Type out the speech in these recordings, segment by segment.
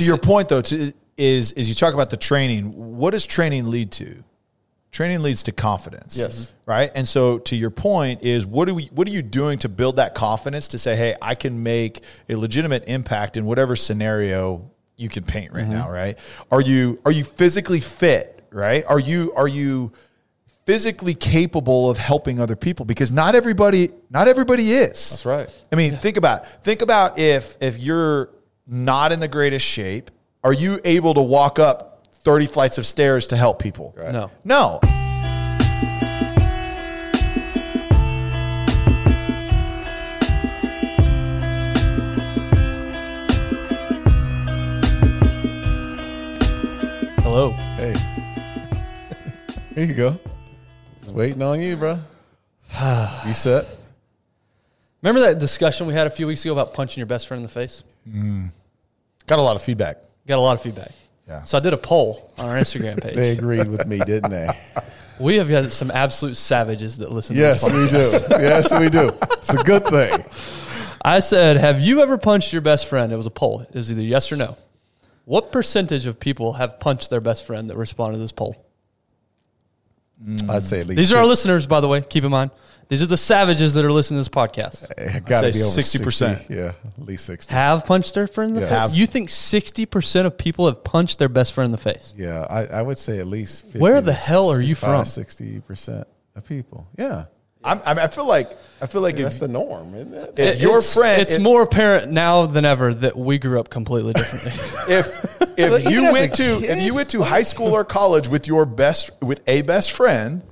to your point though, to, is is you talk about the training. What does training lead to? Training leads to confidence. Yes. Right. And so to your point is what do we what are you doing to build that confidence to say, hey, I can make a legitimate impact in whatever scenario you can paint right mm-hmm. now, right? Are you are you physically fit, right? Are you are you physically capable of helping other people? Because not everybody not everybody is. That's right. I mean, think about think about if if you're not in the greatest shape, are you able to walk up 30 flights of stairs to help people? No. No. Hello. Hey. Here you go. Just waiting on you, bro. you set? Remember that discussion we had a few weeks ago about punching your best friend in the face? Mm. Got a lot of feedback. Got a lot of feedback. Yeah. So I did a poll on our Instagram page. They agreed with me, didn't they? We have had some absolute savages that listen Yes, to this podcast. we do. Yes, we do. It's a good thing. I said, Have you ever punched your best friend? It was a poll. It was either yes or no. What percentage of people have punched their best friend that responded to this poll? Mm. I'd say at least These are our listeners, by the way. Keep in mind. These are the savages that are listening to this podcast. It gotta say be over 60%. 60. Yeah, at least 60. Have punched their friend in the Yes. face? Have. You think 60% of people have punched their best friend in the face? Yeah, I, I would say at least 50 Where the hell are you from? 60% of people. Yeah. I'm, I, mean, I feel like I feel like That's if, the norm, isn't it? if It- your it's, friend It's if, more apparent now than ever that we grew up completely differently. if But if you went to kid- if you went to high school or college with your best with a best friend,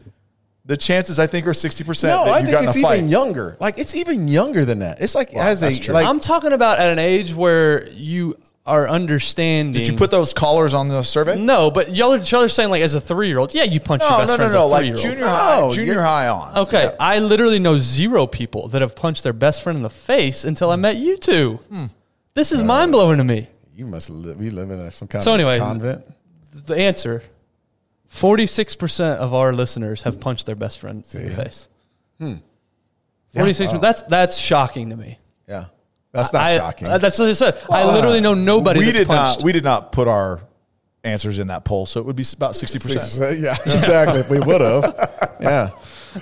the chances I think are 60% No, that I you think got it's a fight. even younger. Like it's even younger than that. It's like as a true. like I'm talking about at an age where you are understanding. Did you put those collars on the survey? No, but y'all are, y'all are saying like as a three year old, yeah, you punch your No, best no, no, friend no. Like junior high, No, junior high on. Okay, I literally know zero people that have punched their best friend in the face until I met you two. Hmm. This is mind blowing to me. You must live, be living in some kind So of anyway- convent. The answer: forty-six percent of our listeners have punched their best friend in the face. Forty-six. That's that's shocking to me. Yeah. That's not I, shocking. uh, that's what I said. I literally know nobody we that's did punched. not. We did not put our answers in that poll, so it would be about 60 percent. 60%, Yeah, exactly. if we would have. Yeah.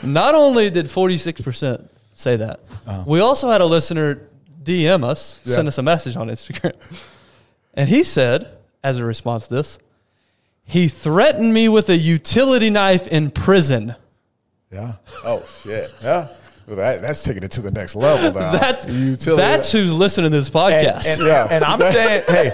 Not only did 46% say that, we also had a listener DM us, send us a message on Instagram. And he said, as a response to this, he threatened me with a utility knife in prison. Yeah. Oh shit. Yeah. Well, that, that's taking it to the next level now. That's, Utility- that's who's listening to this And, podcast. and, Yeah. and I'm saying, hey,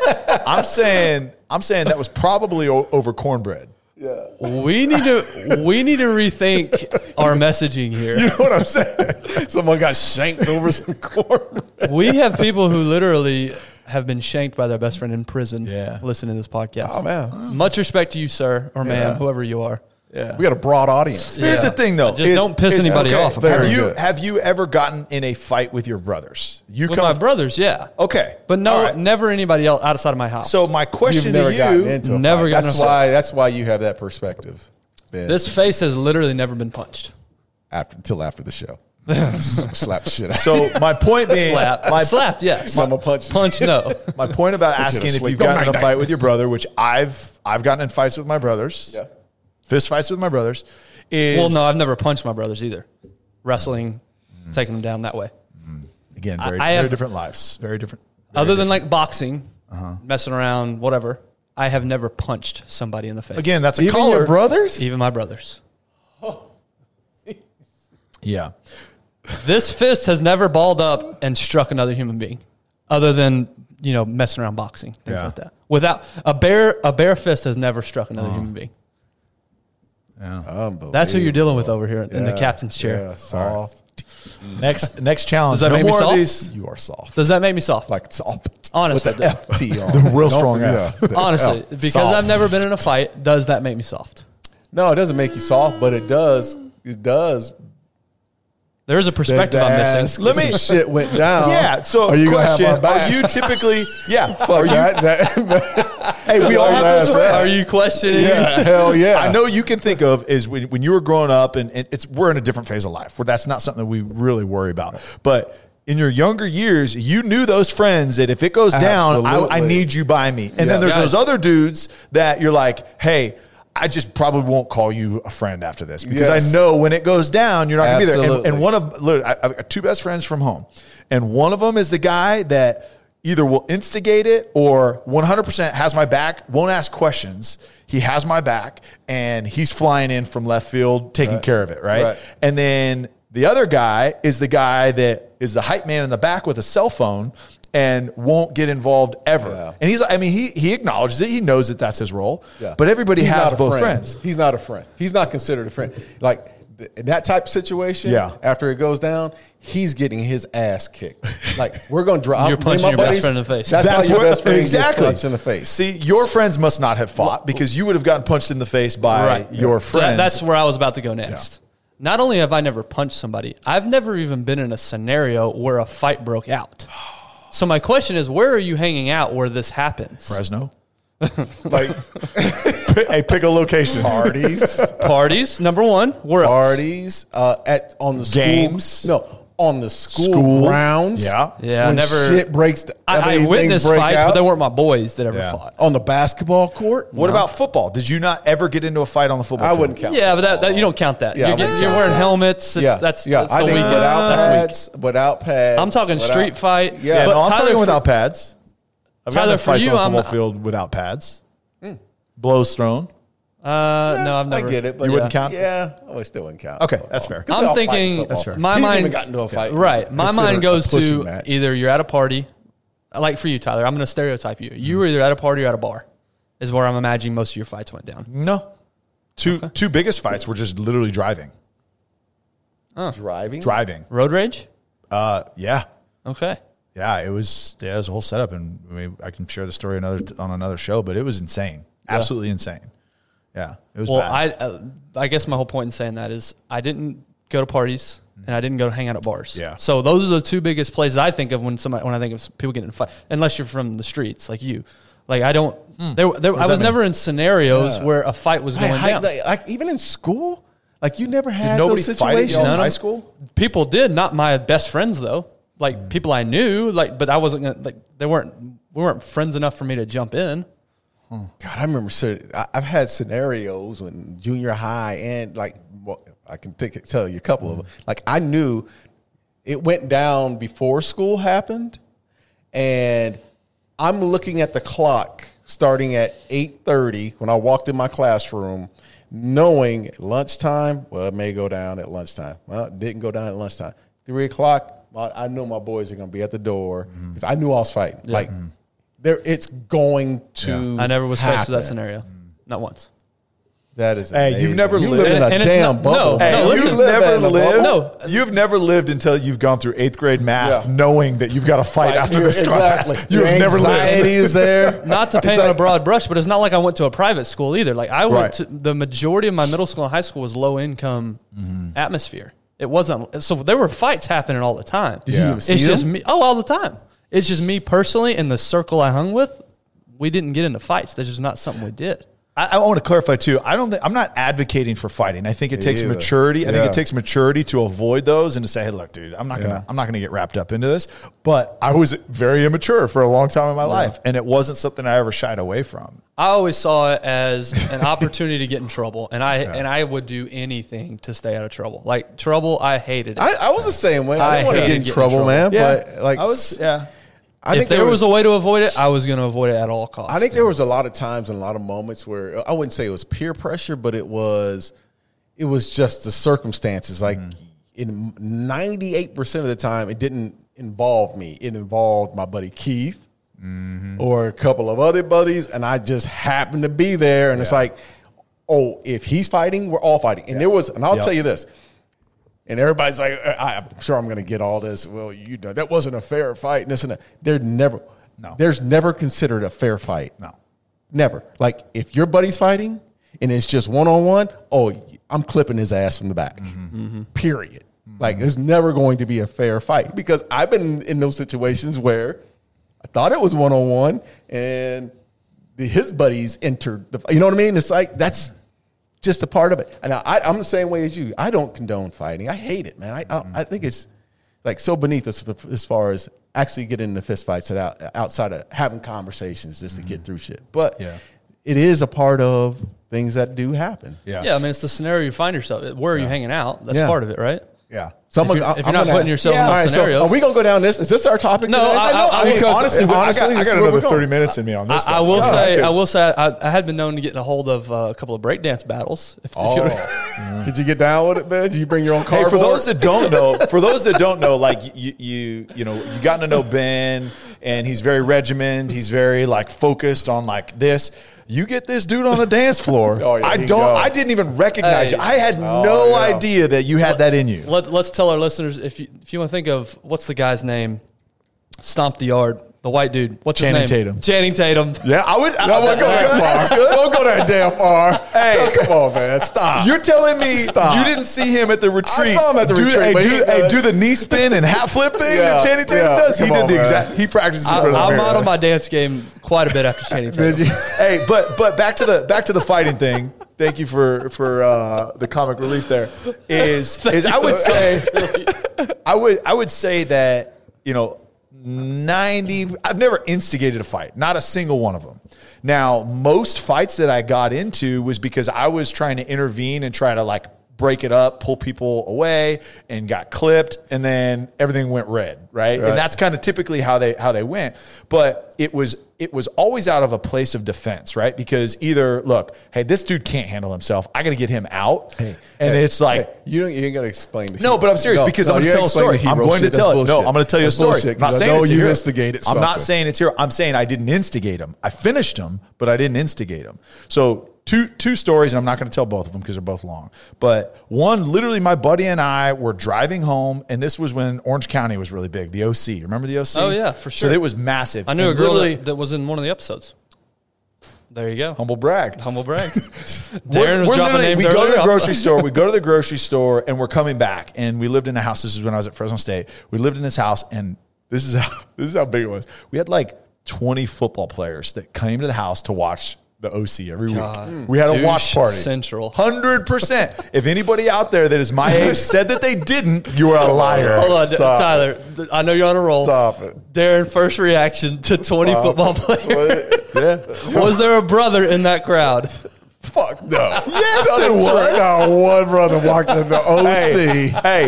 I'm saying, I'm saying that was probably o- over cornbread. Yeah. We need to we need to rethink our messaging here. You know what I'm saying? Someone got shanked over some corn. We have people who literally have been shanked by their best friend in prison Yeah. listening to this podcast. Oh man, Much respect to you, sir or ma'am, whoever you are. Yeah. we got a broad audience. Here's the thing, though. Just don't piss anybody off, Have you good. have you ever gotten in a fight with your brothers? You With come my brothers, yeah. Okay, But no, All right. never anybody else outside of my house. So my You've question never to gotten you, into a Never fight. gotten That's a- why. That's why you have that perspective. Ben, this face has literally never been punched. after until after the show, slap shit out. so my point being, Slapped. my, Slapped, yes. Mama punch. Punch, no. my point about asking if you've Go gotten in a night-night. fight with your brother, which I've I've gotten in fights with my brothers, Yeah. fist fights with my brothers, is well, no, I've never punched my brothers either. Wrestling, taking them down that way. again very, I very have- different lives, very different. Other than like boxing, Uh-huh. messing around, whatever, I have never punched somebody in the face. Again, that's a Even collar. your brothers. even my brothers. Yeah, This fist has never balled up and struck another human being, other than you know messing around boxing things Yeah. like that. Without a bare a bare fist has never struck another Uh-huh. human being. Unbelievable. That's who you're dealing with over here in the captain's chair. Yeah, soft. next next challenge. Does that no make me more of soft? these. You are soft. Does that make me soft? Like soft. Honestly, the FT on. the real strong F. Honestly, because soft. I've never been in a fight, does that make me soft? No, it doesn't make you soft, but it does. It does. There is a perspective I'm missing. Let Let me- me shit went down. Yeah. So, are you question: gonna have my Are you typically? Yeah. Fuck are you? that. that- Hey, we all have those That's- friends. Are you questioning? yeah, hell yeah. I know you can think of is when, when you were growing up, and, and it's we're in a different phase of life where that's not something that we really worry about. But in your younger years, you knew those friends that if it goes down, I, I need you by me. And Yeah. then there's Guys. those other dudes that you're like, hey, I just probably won't call you a friend after this because Yes. I know when it goes down, you're not going to be there. And, and one of look, I, I've got two best friends from home, and one of them is the guy that either will instigate it or 100% has my back, won't ask questions. He has my back, and he's flying in from left field, taking care of it, right? Right. And then the other guy is the guy that is the hype man in the back with a cell phone and won't get involved ever. Yeah. And he's, I mean, he he acknowledges it. He knows that that's his role. Yeah. But everybody He's has a both friend. friends. He's not a friend. He's not considered a friend. Like in that type of situation, Yeah. after it goes down, he's getting his ass kicked. Like we're going to drop. You're punching your best friend in the face. That's, how your best friend exactly. gets punched in the face. See, your friends must not have fought because you would have gotten punched in the face by Right. your So that- friends. that's where I was about to go next. Not only have I never punched somebody, I've never even been in a scenario where a fight broke out. So my question is, where are you hanging out where this happens? Fresno. like, hey, pick a location. Parties, Parties, number one. Where else? parties uh, at on the school, Games. No, on the school, School. grounds. Yeah. Yeah, when never- shit breaks. I, I things witnessed break fights, out. but they weren't my boys that ever Yeah. fought. on the basketball court. What about football? Did you not ever get into a fight on the football I field? wouldn't count. Yeah, but that, that you don't count that. Yeah, you're, getting, wouldn't you're wearing that. helmets. It's, yeah, that's yeah. That's I the think weakest. without That's weak. pads, without pads. I'm talking without- street fight. Yeah, Yeah, But no, I'm Tyler, talking for- without pads. I've Tyler, gotten for fights you, on the football field without pads. Hmm. Blows thrown. Uh, no, I've never. I get it, but You wouldn't count? Yeah, oh, it still wouldn't count. Okay, that's fair. 'Cause I'm all fight in thinking- football. That's fair. My He's mind- even got into a fight. Right. My Consider mind it a goes pussy to match. either you're at a party, like for you, Tyler. I'm going to stereotype you. You were either at a party or at a bar, is where I'm imagining most of your fights went down. No. Two two biggest fights were just literally driving. driving. Driving. Road rage? Uh, yeah. Okay. Yeah, it was. Yeah, it was a whole setup, and I, mean, I can share the story another on another show. But it was insane, absolutely insane. Yeah, it was. Well, bad. I uh, I guess my whole point in saying that is I didn't go to parties mm-hmm. and I didn't go to hang out at bars. Yeah. So those are the two biggest places I think of when somebody when I think of people getting in a fight. Unless you're from the streets like you, like I don't. Hmm. There, there, I was mean? never in scenarios Yeah. where a fight was Hey, going hi- down. like, like, even in school, like you never had Did nobody those fight at situations. y'all's No, no. high school? people did not my best friends though like hmm. people i knew like but i wasn't gonna like they weren't we weren't friends enough for me to jump in God, I remember. I- I've had scenarios when junior high and like well, I can take, tell you a couple of them. Mm-hmm. Like I knew it went down before school happened, and I'm looking at the clock starting at eight thirty when I walked in my classroom, knowing lunchtime. Well, it may go down at lunchtime. Well, it didn't go down at lunchtime. Three o'clock. I I know my boys are going to be at the door mm-hmm. because I knew I was fighting. Like mm-hmm. There, it's going to. i never was faced with that scenario mm. not once That is. Hey, you've amazing. never you lived- live in a And- and it's damn not- bubble. no, man. no, listen. you've never lived. No. you've never lived until you've gone through eighth grade math, Yeah. knowing that you've got to fight Like, after you're- this exactly. class. Your You've never anxiety lived. is there. not to paint It's on a broad brush but it's not like i went to a private school either like i went Right. to the majority of my middle school and high school was low income mm-hmm. atmosphere it wasn't so there were fights happening all the time Did you even see it's just me oh all the time it's just me personally and the circle i hung with we didn't get into fights that's just not something we did I, I want to clarify too. I don't think I'm not advocating for fighting. I think it takes either. maturity. I think it takes maturity to avoid those and to say, "Hey, look, dude, I'm not gonna, I'm not gonna get wrapped up into this." But I was very immature for a long time in my life, and it wasn't something I ever shied away from. I always saw it as an opportunity to get in trouble, and I and I would do anything to stay out of trouble. Like trouble, I hated it. I, I was the same way. I, I didn't want to get in trouble, trouble. man. But like, I was, yeah. I if there was, a way to avoid it, I was going to avoid it at all costs. I think there was a lot of times and a lot of moments where uh, I wouldn't say it was peer pressure, but it was it was just the circumstances. Like mm-hmm. in ninety eight percent of the time, it didn't involve me. It involved my buddy Keith mm-hmm. or a couple of other buddies, and I just happened to be there. And it's like, oh, if he's fighting, we're all fighting. And there was, and I'll Yep. tell you this. And everybody's like, uh, I, I'm sure I'm going to get all this. Well, you know, that wasn't a fair fight. And this and that. There never, No. there's never considered a fair fight. No. Never. Like if your buddy's fighting and it's just one on one, oh, I'm clipping his ass from the back. Mm-hmm. mm-hmm. Period. Mm-hmm. Like it's never going to be a fair fight because I've been in those situations where I thought it was one on one and his buddies entered. The, you know what I mean? It's like that's just a part of it. And I, I'm the same way as you. I don't condone fighting. I hate it, man. I I, I think it's like so beneath us as far as actually getting into fist fights and out, outside of having conversations just to get mm-hmm. through shit. But Yeah. it is a part of things that do happen. Yeah. Yeah, I mean, it's the scenario you find yourself. Where are you hanging out? That's Yeah. part of it, right? Yeah. So If I'm you're- gonna- if I'm you're not gonna- putting yourself in All those right, so are we gonna go down this? Is this our topic? No, today? I- I- I mean, Because- honestly, honestly, I got, I got another 30 going. minutes in me on I, this. I will Yeah, say, okay. I will say, I, I had been known to get a hold of uh, a couple of breakdance battles. If, if you Oh, did you get down with it, man? Did you bring your own Hey, car? for those that don't know, for those that don't know, like you, you, you know, you gotten to know Ben, and he's very regimented. He's very like focused on like this. You get this dude on the dance floor. Oh, yeah, I don't. go. I didn't even recognize Hey. you. I had Oh, no yeah. idea that you had that in you. Let, let's tell our listeners if you if you want to think of what's the guy's name, stomp the yard, the white dude. What's Channing his name? Tatum. Channing Tatum. Yeah, I would. I, No, don't go that far. good. Don't go that damn far. Hey. Oh, come on, man. Stop. You're telling me Stop. you didn't see him at the retreat? I saw him at the do, retreat, Hey, do, he- hey, do the knee spin and hat flip thing Yeah, that Channing Tatum yeah, does. He did on, the exact. He practices I, I modeled my dance game quite a bit after Channing Tatum. Did you? hey, but but back to the back to the fighting thing. Thank you for for uh, the comic relief. There is is I would say I would I would say that you know ninety. I've never instigated a fight, not a single one of them. Now, most fights that I got into was because I was trying to intervene and try to like break it up, pull people away, and got clipped, and then everything went red, right? Right. And that's kind of typically how they how they went. But it was it was always out of a place of defense, right? Because either look, hey, this dude can't handle himself. I got to get him out, and Hey, it's like. hey, you don't, you ain't got to explain. No, but I'm serious No, because no, I'm going to tell a story. I'm going to tell it. No. I'm going to tell you a story. bullshit, I'm not saying it's you instigated I'm not saying it's here. I'm saying I didn't instigate him. I finished him, but I didn't instigate him. So two two stories, and I'm not going to tell both of them because they're both long. But one, literally, my buddy and I were driving home, and this was when Orange County was really big. The OC, remember the OC? Oh, yeah, for sure. So it was massive. I knew a And girl that, that was in one of the episodes. There you go. humble brag. Humble brag. Darren was we're dropping names We go to the grocery store. We go to the grocery store, and we're coming back. And we lived in a house. This is when I was at Fresno State. We lived in this house, and this is how this is how big it was. We had like twenty football players that came to the house to watch the OC every week. Hmm. We had a watch party. Central. Hundred percent. If anybody out there that is my age said that they didn't, you are a liar. Hold on, Stop Tyler. th- I know you're on a roll. Stop it. Darren, first reaction to 20 football players. Yeah. Was there a brother in that crowd? Fuck no. Yes, it a was. trick. Not one brother walked in the OC. Hey, hey,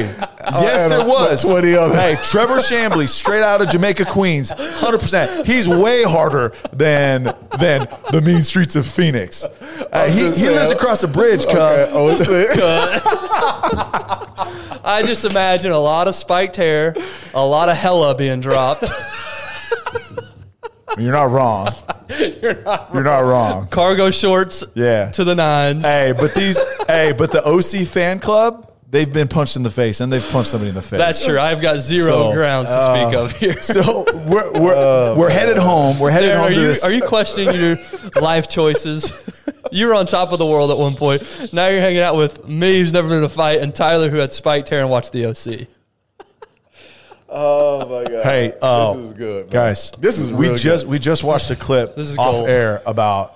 yes, and there was. 20 other- Hey, Trevor Shambly, straight out of Jamaica, Queens, hundred percent. He's way harder than than the mean streets of Phoenix. Uh, he, he lives across a bridge, cuz. Okay, OC. I just imagine a lot of spiked hair, a lot of hella being dropped, You're not wrong. You're not wrong. cargo shorts Yeah. to the nines. Hey, but these, hey, but the OC fan club, they've been punched in the face, and they've punched somebody in the face. That's true. I've got zero So, grounds to speak uh, of here. So we're we're, we're headed home. We're headed home are to you this. are you questioning your life choices? you were on top of the world at one point. Now you're hanging out with me, who's never been in a fight, and Tyler, who had spiked hair and watched the OC. Oh my god. Hey, uh, this is good, man. guys. This is we really just good. we just watched a clip This is off gold. air about.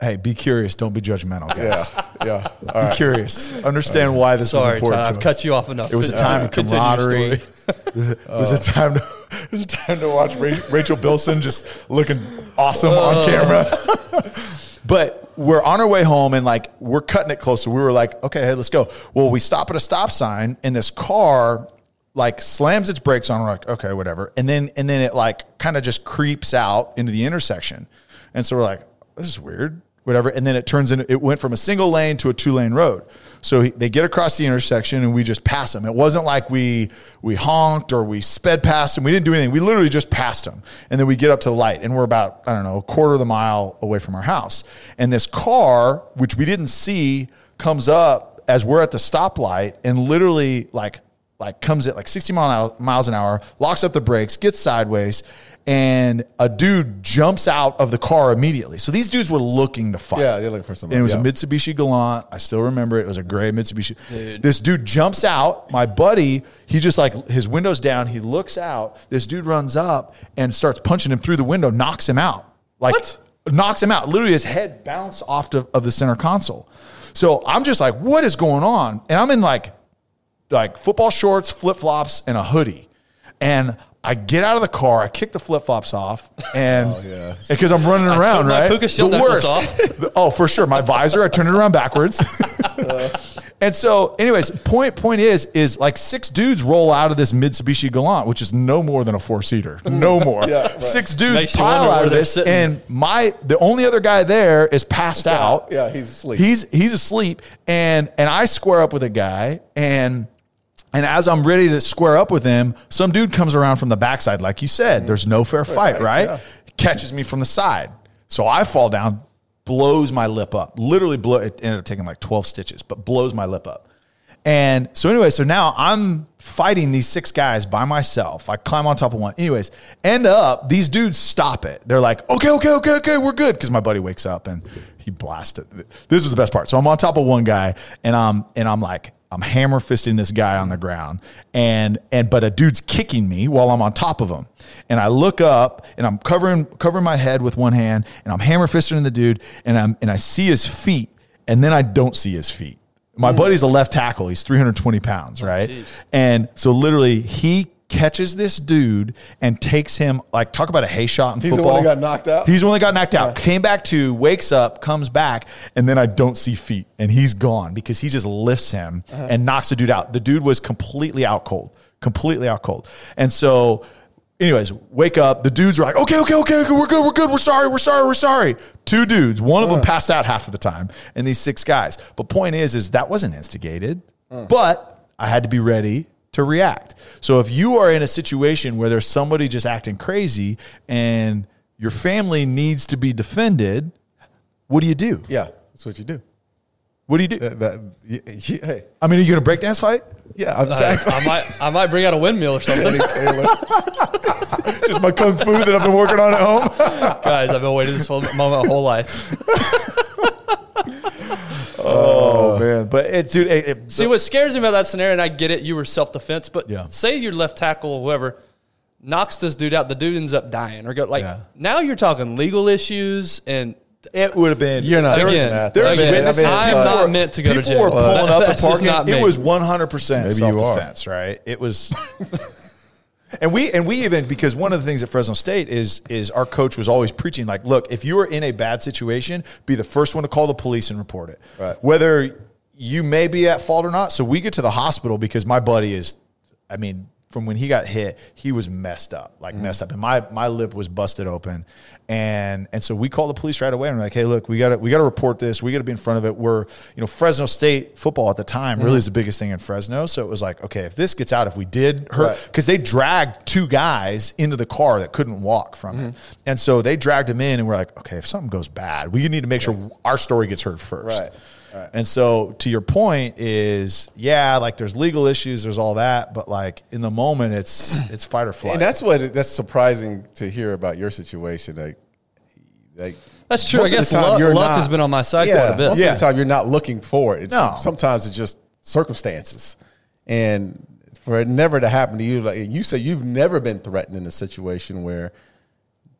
Hey, be curious. Don't be judgmental, Yeah, guys. yeah. All Be right. curious. Understand why this was important. Tyler, to I've cut you off enough. It was a time of camaraderie. it was a time to it was a time to watch Rachel Bilson just looking awesome on camera. but we're on our way home and like we're cutting it closer. We were like, okay, hey, let's go. Well, we stop at a stop sign and this car like slams its brakes on. We're like, okay, whatever. And then and then it like kind of just creeps out into the intersection. And so we're like, this is weird, whatever. And then it turns in. it went from a single lane to a two lane road. So he, they get across the intersection and we just pass them. It wasn't like we we honked or we sped past them. We didn't do anything. We literally just passed them. And then we get up to the light and we're about I don't know a quarter of the mile away from our house. And this car, which we didn't see, comes up as we're at the stoplight and literally like like comes at like 60 mile miles an hour, locks up the brakes, gets sideways, and a dude jumps out of the car immediately. So these dudes were looking to fight. Yeah, they're looking for something. And it was yeah. a Mitsubishi Galant. I still remember it. It was a gray Mitsubishi. This dude jumps out. My buddy, he just like his window's down. He looks out. This dude runs up and starts punching him through the window, knocks him out. Like What? knocks him out. Literally, his head bounced off the, of the center console. So I'm just like, what is going on? And I'm in like like football shorts, flip flops, and a hoodie. and I get out of the car, I kick the flip flops off, and oh, yeah. because I'm running around, took my right? puka shell necklace off. oh, for sure, my visor. I turned it around backwards. and so, anyways, point point is is like six dudes roll out of this Mitsubishi Galant, which is no more than a four seater, no more. Yeah, right. Six dudes Makes pile out of this, sitting. and my the only other guy there is passed out. yeah, he's asleep. He's he's asleep, and and I square up with a guy, and and as I'm ready to square up with him, some dude comes around from the backside, like you said. There's no fair fight, Right, right? yeah. Catches me from the side, so I fall down, blows my lip up, literally blow. It ended up taking like 12 stitches, but blows my lip up. And so anyway, so now I'm fighting these six guys by myself. I climb on top of one. Anyways, end up these dudes stop it. They're like, okay, okay, okay, okay, we're good. Because my buddy wakes up and he blasted. This was the best part. So I'm on top of one guy and I'm and I'm like, I'm hammer fisting this guy on the ground. And and but a dude's kicking me while I'm on top of him. And I look up and I'm covering covering my head with one hand and I'm hammer fisting the dude and I'm and I see his feet and then I don't see his feet. My mm. buddy's a left tackle. He's 320 pounds, oh, right? jeez. and so literally he catches this dude and takes him like talk about a hay shot in He's the football. one that got knocked out? He's the one that got knocked out. Came back to, wakes up, comes back, and then I don't see feet, and he's gone because he just lifts him Uh-huh. and knocks the dude out. The dude was completely out cold, completely out cold, and so. Anyways, wake up. The dudes are like, okay, okay, okay, okay, we're good, we're good, we're sorry, we're sorry, we're sorry. Two dudes, one of them passed out half of the time, and these six guys. But point is, is that wasn't instigated, but I had to be ready to react. So if you are in a situation where there's somebody just acting crazy and your family needs to be defended, what do you do? yeah, that's what you do. What do you do? That, that- y- y- hey, I mean, are you going to breakdance fight? yeah, I, uh, exactly. I might I might bring out a windmill or something. Just my kung fu that I've been working on at home. Guys, I've been waiting this whole moment my whole life. Oh, oh man, but it, dude, it, it- See, what scares me about that scenario, and I get it, you were self defense, but Yeah. say your left tackle or whoever knocks this dude out, the dude ends up dying, or go like Yeah. now you're talking legal issues and. it would have been. You're not- There was, Again, there was again, witnesses. I mean, I'm not were- meant to go to people jail. were pulling That- up and parking. It was 100 percent self defense, right? It was. And we and we even because one of the things at Fresno State is is our coach was always preaching like, look, if you are in a bad situation, be the first one to call the police and report it, Right. whether you may be at fault or not. So we get to the hospital because my buddy is, I mean, from when he got hit, he was messed up, like mm. messed up, and my my lip was busted open, and and so we called the police right away. And we're like, hey, look, we got to we got to report this, we got to be in front of it. We're you know Fresno State football at the time really is the biggest thing in Fresno, so it was like, okay, if this gets out, if we did hurt, Right. because they dragged two guys into the car that couldn't walk from it, mm-hmm. and so they dragged him in, and we're like, okay, if something goes bad, we need to make sure our story gets heard first. Right. Right. And so to your point is, yeah, like there's legal issues, there's all that, but like in the moment it's it's fight or flight. and that's what that's surprising to hear about your situation. Like, like That's true. I most of the guess time luck, luck not- has been on my side yeah, quite a bit. Most Yeah. of the time, you're not looking for it. It's, No. Sometimes it's just circumstances, and for it never to happen to you, like you say, you've never been threatened in a situation where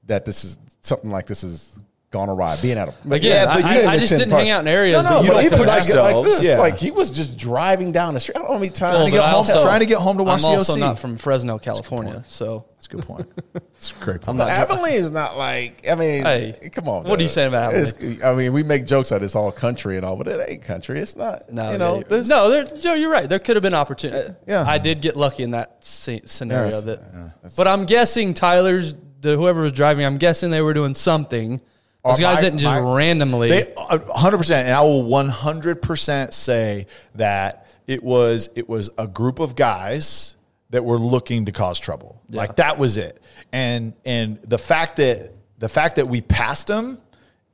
that this is something like this has gone awry. Being out of Again, but you I, I just didn't part- hang out in areas No, no, you but don't even put like, like this, yeah. like he was just driving down the street. I don't know how many times. Well, to but get home- also- trying to get home to watch I'm the also OC. not from Fresno, California, so That's a good point. That's a great point. I'm not. Abilene is not like. I mean, Hey, come on. what are you saying about It's- I mean, we make jokes out it's all country and all, but it ain't country. It's not. No, you know, yeah, no, there, Joe, you're right. There could have been opportunity. Yeah. I did get lucky in that sce- scenario. Yes. that, Yeah, but I'm guessing Tyler's the whoever was driving. I'm guessing they were doing something. Those guys my- didn't just my- randomly. They uh, hundred percent, and I will one hundred percent say that it was it was a group of guys that were looking to cause trouble. Like that was it, and and the fact that the fact that we passed them,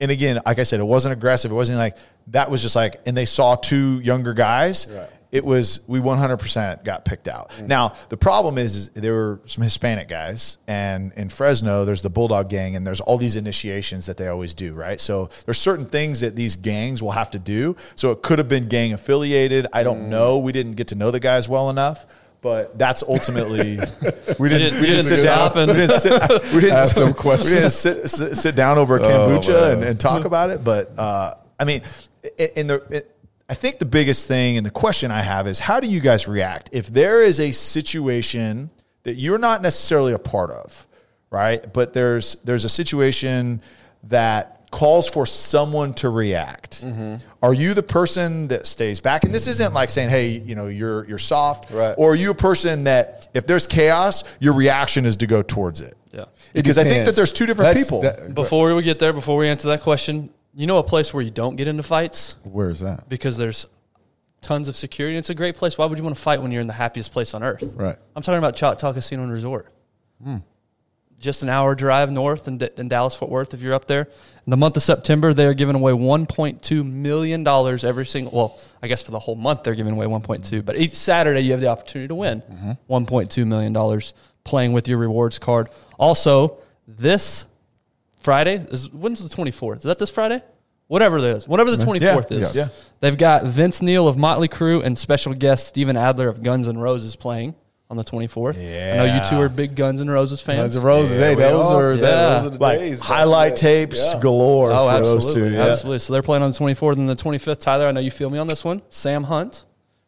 and again, like I said, it wasn't aggressive. It wasn't like that was just like, and they saw two younger guys. Right. It was we 100% got picked out. Now the problem is, is there were some Hispanic guys, and in Fresno there's the Bulldog Gang, and there's all these initiations that they always do, right? So there's certain things that these gangs will have to do. So it could have been gang affiliated. I don't know. We didn't get to know the guys well enough. But that's ultimately we didn't we didn't sit down and- we didn't sit we didn't, Ask sit- them questions. we didn't sit, sit, sit down over a Oh, kombucha man. and, and talk about it. But uh, I mean, in the I think the biggest thing and the question I have is how do you guys react if there is a situation that you're not necessarily a part of, right? But there's there's a situation that calls for someone to react. Mm-hmm. Are you the person that stays back? And this isn't like saying, "Hey, you know, you're you're soft," Right. or are you a person that if there's chaos, your reaction is to go towards it? Yeah. Because I think that there's two different That's- people. that- Before we get there, before we answer that question, you know a place where you don't get into fights where is that? because there's tons of security. It's a great place. Why would you want to fight when you're in the happiest place on earth? Right. I'm talking about Choctaw Casino and Resort. Hmm. Just an hour drive north in, D- in Dallas Fort Worth. If you're up there, in the month of September, they are giving away 1.2 million dollars every single. Well, I guess for the whole month they're giving away 1.2, but each Saturday you have the opportunity to win mm-hmm. 1.2 million dollars playing with your rewards card. Also, this Friday is when's the 24th? Is that this Friday? Whatever it is, whatever the 24th is. Yes. Yeah. They've got Vince Neil of Motley Crue and special guest Steven Adler of Guns N' Roses playing on the 24th. Yeah. I know you two are big Guns N' Roses fans. Guns N' Roses. Yeah, hey, those are. are, Yeah. that, those are the like days. highlight Yeah. tapes Yeah. galore Oh, for absolutely, those two. Yeah. absolutely. So they're playing on the 24th and the 25th. Tyler, I know you feel me on this one. Sam Hunt, T-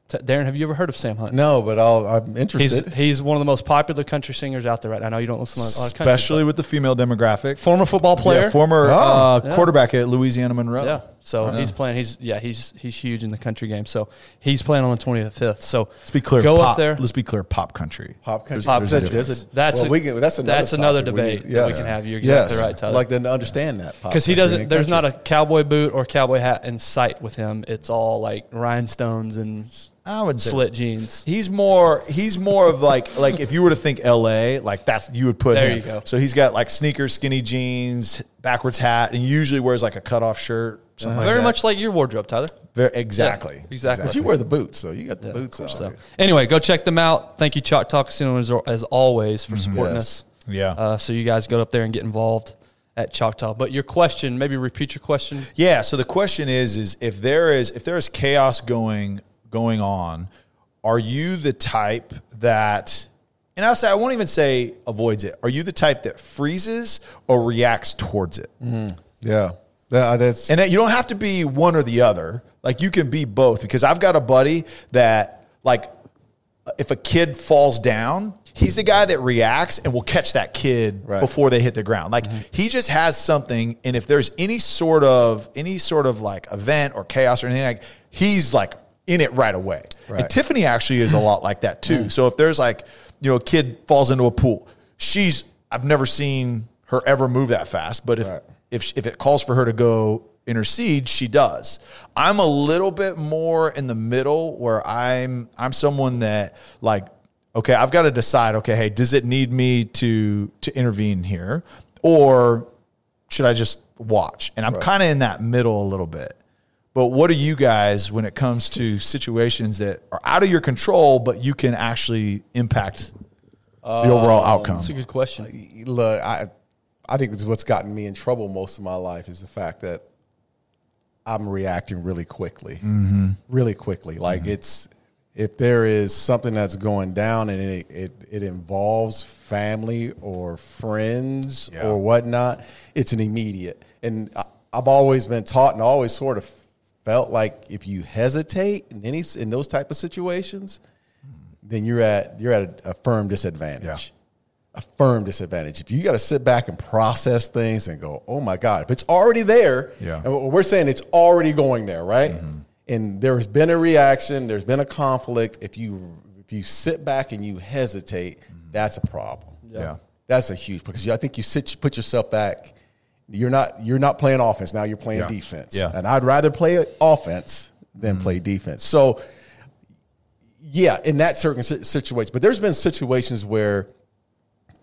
Darren, have you ever heard of Sam Hunt? No, but I'll, I'm interested. he's one of the most popular country singers out there right now. I know you don't listen to a lot of country, Especially with the female demographic. former football player. Yeah, former Oh. uh, Yeah. quarterback at Louisiana Monroe. Yeah. So oh, he's playing. He's yeah. He's he's huge in the country game. So he's playing on the 25th. So Let's be clear. Go pop, up there. Let's be clear. Pop country. Pop country. Pop There's country. there's a- That's well, a- we can, that's another, that's another topic. We debate that we can have. You're exactly yes. right, Tyler. I'd like to understand that because he doesn't. There's country. not a cowboy boot or cowboy hat in sight with him. It's all like rhinestones and I would say slit jeans. He's more. He's more of like like if you were to think L.A. like that's you would put. There him. you go. So he's got like sneakers, skinny jeans, backwards hat, and usually wears like a cutoff shirt. Something uh-huh. like Very that. much like your wardrobe, Tyler. Very, exactly. Yeah, exactly. But you wear the boots, so you got the boots on. So anyway, go check them out. Thank you, Choctaw Casino, as, as always, for mm-hmm. supporting Yes. us. Yeah. Uh, so you guys go up there and get involved at Choctaw. But your question, maybe repeat your question. Yeah. So the question is, is if there is if there is chaos going going on, are you the type that? And I'll say I won't even say avoids it. Are you the type that freezes or reacts towards it? Mm-hmm. Yeah. Yeah, uh, that's And you don't have to be one or the other. Like you can be both because I've got a buddy that like uh, if a kid falls down, he's the guy that reacts and will catch that kid Right. before they hit the ground. Like mm-hmm. he just has something and if there's any sort of any sort of like event or chaos or anything like he's like in it right away. And Tiffany actually is a lot like that too. Mm. So if there's like, you know, a kid falls into a pool, she's I've never seen her ever move that fast, but if Right. If if it calls for her to go intercede, she does. I'm a little bit more in the middle where I'm I'm someone that like okay, I've got to decide okay, hey, does it need me to to intervene here or should I just watch? And I'm kind of in that middle a little bit. But what are you guys when it comes to situations that are out of your control but you can actually impact the um, overall outcome? That's a good question. look, I I think it's what's gotten me in trouble most of my life is the fact that I'm reacting really quickly, Mm-hmm. really quickly. Like it's if there is something that's going down and it it, it involves family or friends Yeah. or whatnot, it's an immediate. And I, I've always been taught and always sort of felt like if you hesitate in any in those type of situations, then you're at you're at a, a firm disadvantage Yeah. A firm disadvantage. If you got to sit back and process things and go, oh my God, if it's already there, Yeah. and we're saying it's already going there, right? Mm-hmm. And there's been a reaction, there's been a conflict. If you if you sit back and you hesitate, mm-hmm. that's a problem. Yeah. That's a huge because I think you sit put yourself back. You're not you're not playing offense now. You're playing Yeah. defense. Yeah. And I'd rather play offense than mm-hmm. play defense. So yeah, in that certain situation. But there's been situations where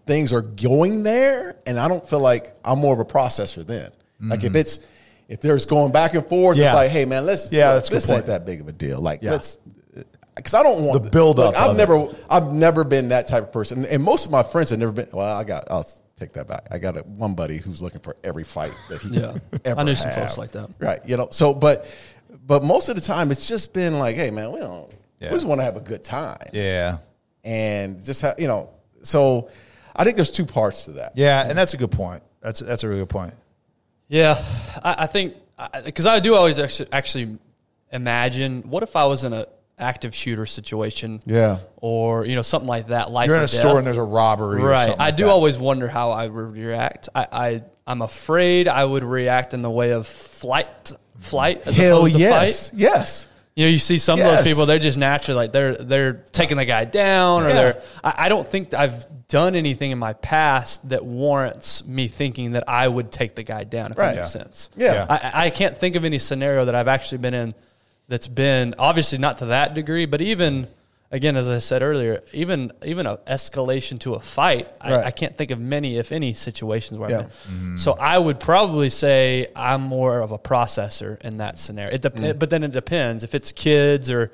things are going there, and I don't feel like I'm more of a processor then. Like if it's if there's going back and forth, Mm-hmm. Yeah. it's like, hey man, let's Yeah, look, that's a good this ain't that big of a deal. Like Yeah. let's because I don't want The buildup Look, I've of never I've never been that type of person, and most of my friends have never been. Well, I got I'll take that back. I got a, one buddy who's looking for every fight that he Yeah. can ever I knew some have. folks like that. Right. You know. So, but but most of the time, it's just been like, hey man, we don't. Yeah. We just want to have a good time Yeah. and just have you know. So, I think there's two parts to that. Yeah, and that's a good point. That's that's a really good point. Yeah, I, I think because I, do always actually, actually imagine what if I was in a active shooter situation. Yeah. Or, you know, something like that. Life You're in or a store and there's a robbery. or Right. something I like do that. always wonder how I would react. I, I I'm afraid I would react in the way of flight flight as Hell opposed to yes. fight. Yes. You know, you see some of those people, they're just naturally like they're they're taking the guy down or Yeah. they're I, I don't think I've done anything in my past that warrants me thinking that I would take the guy down, if Right. that makes Yeah. sense. Yeah. I, I can't think of any scenario that I've actually been in that's been obviously not to that degree, but even again, as I said earlier, even even a escalation to a fight, Right. I, I can't think of many, if any, situations where Yeah. I've been. So I would probably say I'm more of a processor in that scenario. It dep- Mm. but then it depends if it's kids or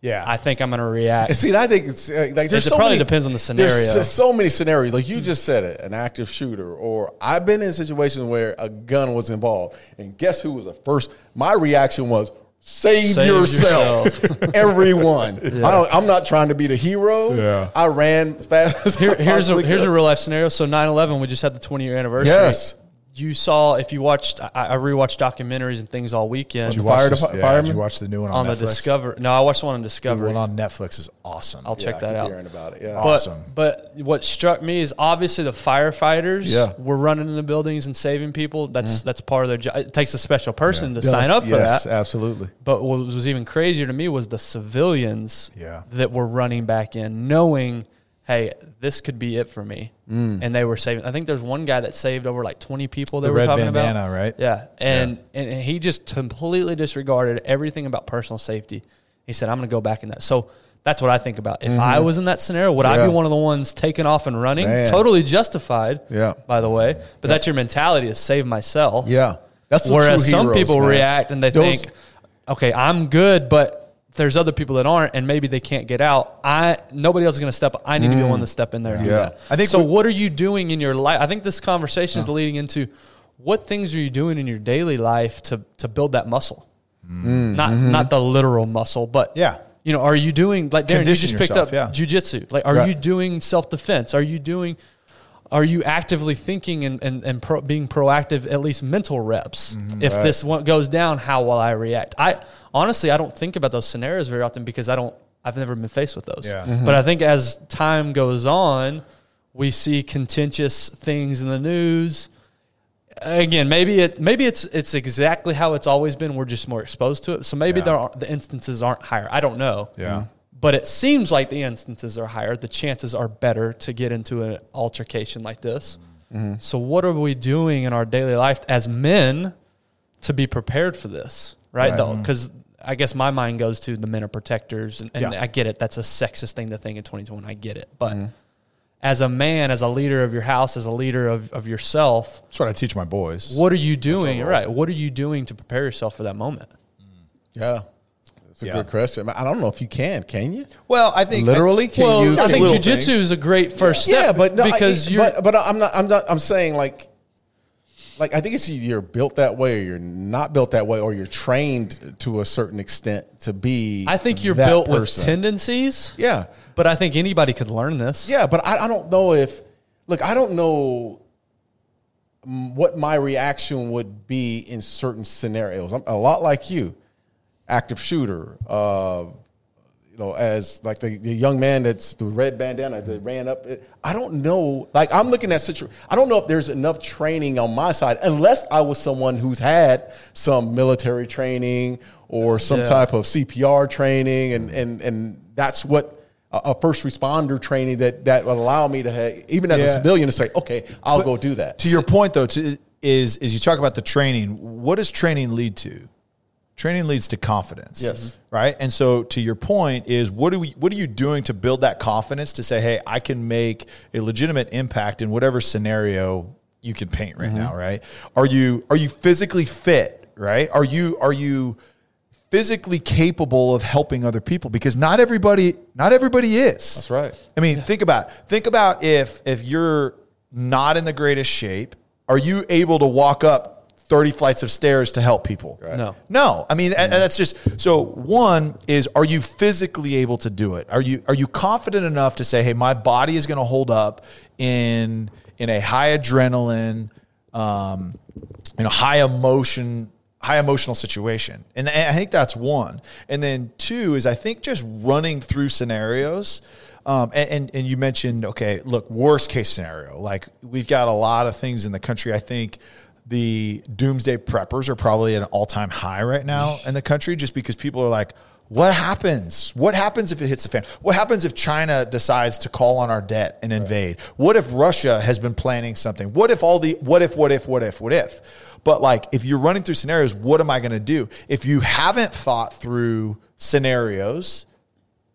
Yeah. I think I'm going to react. See, I think it's uh, like there's It so probably many, depends on the scenario. just so many scenarios. Like you just said it, an active shooter, or I've been in situations where a gun was involved, and guess who was the first? My reaction was. Save, Save yourself, everyone. I don't, I'm not trying to be the hero. Yeah. I ran fast Here, here's a possibly here's a real life scenario. So 9/11, we just had the 20 year anniversary. Yes. You saw if you watched, I, I rewatched documentaries and things all weekend Did you the watch fire this- depa- yeah, fireman? Did you watch the new one on, on the Netflix? Discover. No, I watched one on The Discovery. one on Netflix is awesome. I'll check Yeah, I that keep out. hearing about it. Yeah. But, Awesome. but what struck me is obviously the firefighters Yeah. were running in the buildings and saving people. That's mm-hmm. that's part of their job. It takes a special person to Yes, sign up for yes, that. Absolutely. But what was even crazier to me was the civilians Yeah. that were running back in, knowing, hey, this could be it for me. Mm. And they were saving. I think there's one guy that saved over like 20 people. They The were red talking bandana, about. right? Yeah, and, and and he just completely disregarded everything about personal safety. He said, "I'm going to go back in that." So that's what I think about. If I was in that scenario, would I Mm-hmm. Be one of the ones taking off and running? Man. Totally justified. Yeah. By the way, but that's your mentality is save myself. Yeah. That's the Whereas some heroes, people man. react and they Those- think, okay, I'm good, but there's other people that aren't, and maybe they can't get out. I nobody else is going to step. up. I need to be the one to step in there and Mm. Yeah. I think so. we- what are you doing in your life? I think this conversation is leading into what things are you doing in your daily life to to build that muscle, not not the literal muscle, but Mm. Yeah. You know, are you doing like Darren? You just picked yourself, up yeah. jujitsu. Like, are Right. you doing self defense? Are you doing are you actively thinking and, and, and pro, being proactive at least mental reps? Mm-hmm. if this one goes down how will i react? I honestly i don't think about those scenarios very often because i don't i've never been faced with those. Yeah. but i think as time goes on we see contentious things in the news. Again maybe it maybe it's it's exactly how it's always been. We're just more exposed to it. So maybe Yeah. there are, the instances aren't higher. I don't know. Yeah. But it seems like the instances are higher. The chances are better to get into an altercation like this. Mm-hmm. So, what are we doing in our daily life as men to be prepared for this? Right? Right. Because I guess my mind goes to the men are protectors, and, and Yeah. I get it. That's a sexist thing to think in 2021. I get it. But as a man, as a leader of your house, as a leader of, of yourself, That's what I teach my boys. what are you doing? role. Right? What are you doing to prepare yourself for that moment? Yeah. That's a Yeah. good question. I don't know if you can. Can you? Well, I think Literally, can well, you? I think jujitsu is a great first step. yeah, but no, because I, you're but but I'm not. I'm not. I'm saying like, like I think it's either you're built that way or you're not built that way, or you're trained to a certain extent to be. I think you're built with tendencies. Yeah, But I think anybody could learn this. yeah, but I, I don't know if. Look, I don't know what my reaction would be in certain scenarios. I'm a lot like you, active shooter. Uh, you know, as like the, the young man that's the red bandana that ran up. I don't know. Like I'm looking at situation. I don't know if there's enough training on my side, unless I was someone who's had some military training or some Yeah. type of CPR training, and and and that's what. A first responder training that that would allow me to, have, even as a civilian, to say, okay, I'll go do that. to your point though, to, is is you talk about the training. What does training lead to? Training leads to confidence. Yes. Right. And so to your point is what do we what are you doing to build that confidence to say, hey, I can make a legitimate impact in whatever scenario you can paint right mm-hmm. now, right? Are you are you physically fit, right? Are you are you physically capable of helping other people? Because not everybody not everybody is. That's right. I mean, think about think about if if you're not in the greatest shape, are you able to walk up 30 flights of stairs to help people? No. No. I mean, and that's just so one is are you physically able to do it? Are you are you confident enough to say, "Hey, my body is going to hold up in in a high adrenaline um you know, high emotion high emotional situation. And I think that's one. And then two is I think just running through scenarios. Um, and, and, and you mentioned, okay, look, worst case scenario. Like we've got a lot of things in the country. I think the doomsday preppers are probably at an all time high right now in the country just because people are like, what happens? What happens if it hits the fan? What happens if China decides to call on our debt and invade? Right. What if Russia has been planning something? What if all the what if, what if, what if, what if? But like if you're running through scenarios, what am I going to do? If you haven't thought through scenarios,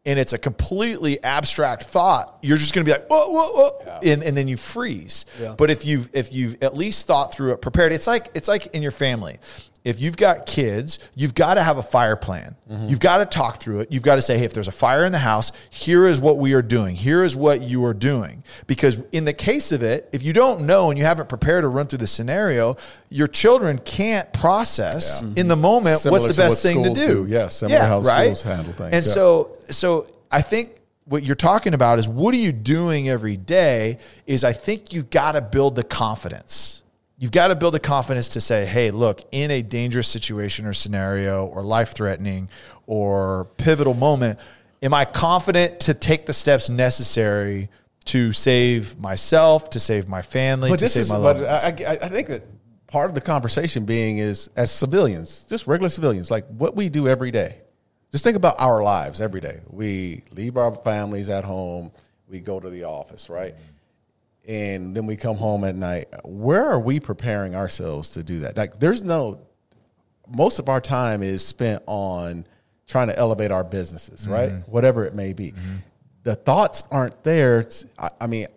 and it's a completely abstract thought, you're just going to be like, whoa, whoa, whoa, yeah. and, and then you freeze. Yeah. But if you've if you've at least thought through it, prepared, it's like it's like in your family if you've got kids, you've got to have a fire plan. Mm-hmm. You've got to talk through it. You've got to say, hey, if there's a fire in the house, here is what we are doing. Here is what you are doing. Because in the case of it, if you don't know and you haven't prepared to run through the scenario, your children can't process yeah. in the moment Similar what's the best thing to do. do. Yeah, similar yeah, how right? schools handle things. And yeah. so, so I think what you're talking about is what are you doing every day? Is I think you've got to build the confidence you've got to build the confidence to say, hey, look, in a dangerous situation or scenario or life threatening or pivotal moment, am I confident to take the steps necessary to save myself, to save my family, but to save is, my loved ones? I, I think that part of the conversation being is as civilians, just regular civilians, like what we do every day. Just think about our lives every day. We leave our families at home, we go to the office, right? Mm-hmm and then we come home at night. Where are we preparing ourselves to do that? Like, there's no, most of our time is spent on trying to elevate our businesses, mm-hmm. right? Whatever it may be. Mm-hmm. The thoughts aren't there. I, I mean,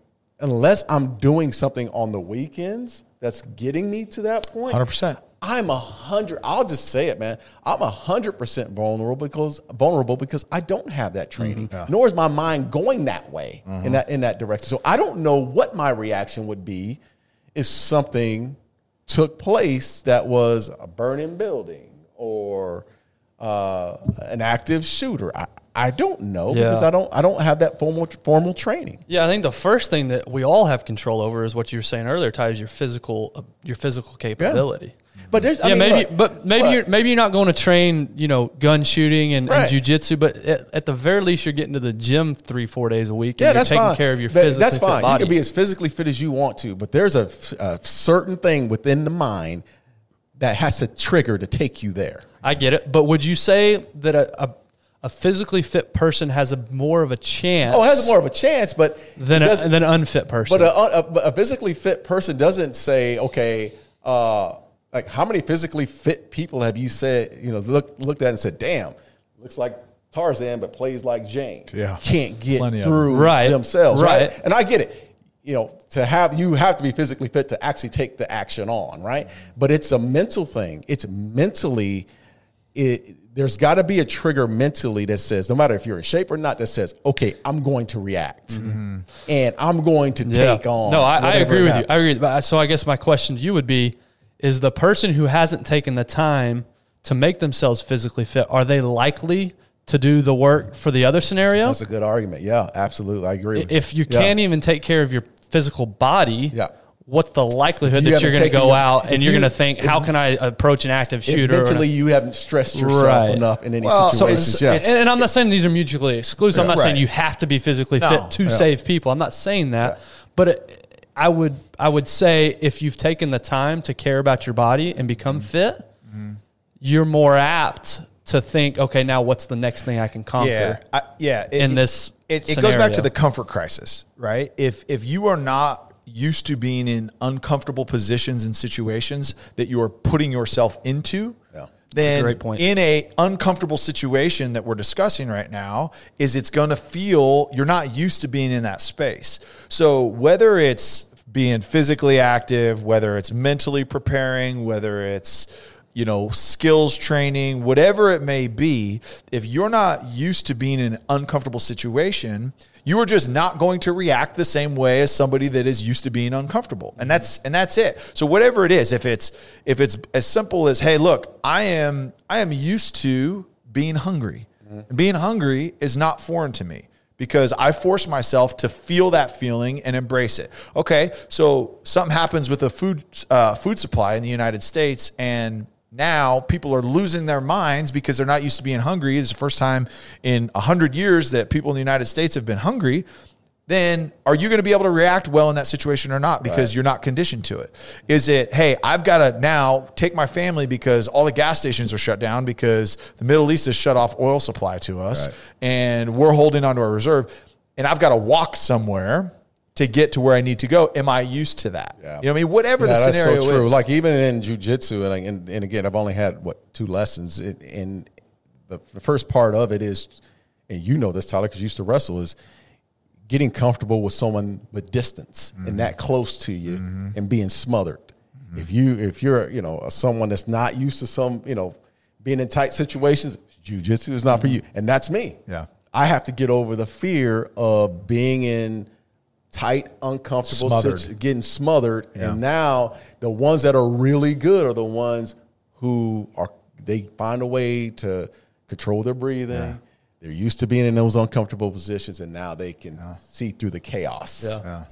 unless I'm doing something on the weekends that's getting me to that point. 100%. I'm a hundred. I'll just say it, man. I'm a hundred percent vulnerable because vulnerable because I don't have that training, mm-hmm. yeah. nor is my mind going that way mm-hmm. in that in that direction. So I don't know what my reaction would be if something took place that was a burning building or uh, an active shooter. I, I don't know yeah. because I don't I don't have that formal formal training. Yeah, I think the first thing that we all have control over is what you were saying earlier, Ty, is your physical uh, your physical capability. Yeah. But there's, I yeah, mean, maybe, look, but maybe look. you're maybe you're not going to train, you know, gun shooting and, right. and jujitsu, but at, at, the very least, you're getting to the gym three, four days a week. yeah, that's taking fine. care of your physical. That's fine. You can be as physically fit as you want to, but there's a, a certain thing within the mind that has to trigger to take you there. I get it, but would you say that a, a a physically fit person has a more of a chance. Oh, has more of a chance, but than a, than an unfit person. But a, a, a, physically fit person doesn't say, okay, uh, like how many physically fit people have you said you know look, looked at and said damn looks like tarzan but plays like jane. Yeah. Can't get through right. themselves right. right. And i get it. You know to have you have to be physically fit to actually take the action on right? But it's a mental thing. It's mentally it there's got to be a trigger mentally that says no matter if you're in shape or not that says okay i'm going to react. Mm-hmm. and i'm going to yeah. take on no i, I agree with you. i agree. So i guess my question to you would be is the person who hasn't taken the time to make themselves physically fit, are they likely to do the work for the other scenario? That's a good argument. Yeah, absolutely. I agree. if you, you can't even take care of your physical body, yeah. what's the likelihood you that you're going to go your, out and you're going to think, how can I approach an active shooter? Mentally, you haven't stressed yourself right. enough in any well, situations. So yes. and, I'm not saying these are mutually exclusive. Yeah, I'm not right. saying you have to be physically no. fit to yeah. save people. I'm not saying that. But it, I would I would say if you've taken the time to care about your body and become mm-hmm. fit, mm-hmm. you're more apt to think, okay, now what's the next thing I can conquer? Yeah, I, yeah. It, in this, it, it goes back to the comfort crisis, right? If if you are not used to being in uncomfortable positions and situations that you are putting yourself into, then a in a uncomfortable situation that we're discussing right now is it's going to feel you're not used to being in that space. So whether it's being physically active whether it's mentally preparing whether it's you know skills training whatever it may be if you're not used to being in an uncomfortable situation you are just not going to react the same way as somebody that is used to being uncomfortable. And that's and that's it. So whatever it is, if it's if it's as simple as, hey, look, I am I am used to being hungry. Mm-hmm. Being hungry is not foreign to me because I force myself to feel that feeling and embrace it. Okay, so something happens with the food uh, food supply in the United States, and now people are losing their minds because they're not used to being hungry. It's the first time in 100 years that people in the United States have been hungry. Then are you going to be able to react well in that situation or not because Right. you're not conditioned to it? Is it, hey, I've got to now take my family because all the gas stations are shut down because the Middle East has shut off oil supply to us Right. and we're holding onto our reserve and I've got to walk somewhere to get to where I need to go. Am I used to that? Yeah. You know what I mean? Whatever Yeah, the that's scenario so true. is. Like even in jujitsu, and, like, and and again, I've only had what two lessons. In the, the first part of it is, and you know this, Tyler, because you used to wrestle, is getting comfortable with someone with distance and mm-hmm. that close to you mm-hmm. and being smothered. Mm-hmm. If you if you're you know someone that's not used to some you know being in tight situations, jujitsu is not for you, and that's me. Yeah. I have to get over the fear of being in tight, uncomfortable, Smothered. situ- getting smothered. Yeah. And now the ones that are really good are the ones who are they find a way to control their breathing. They're used to being in those uncomfortable positions, and now they can see through the chaos. Yeah.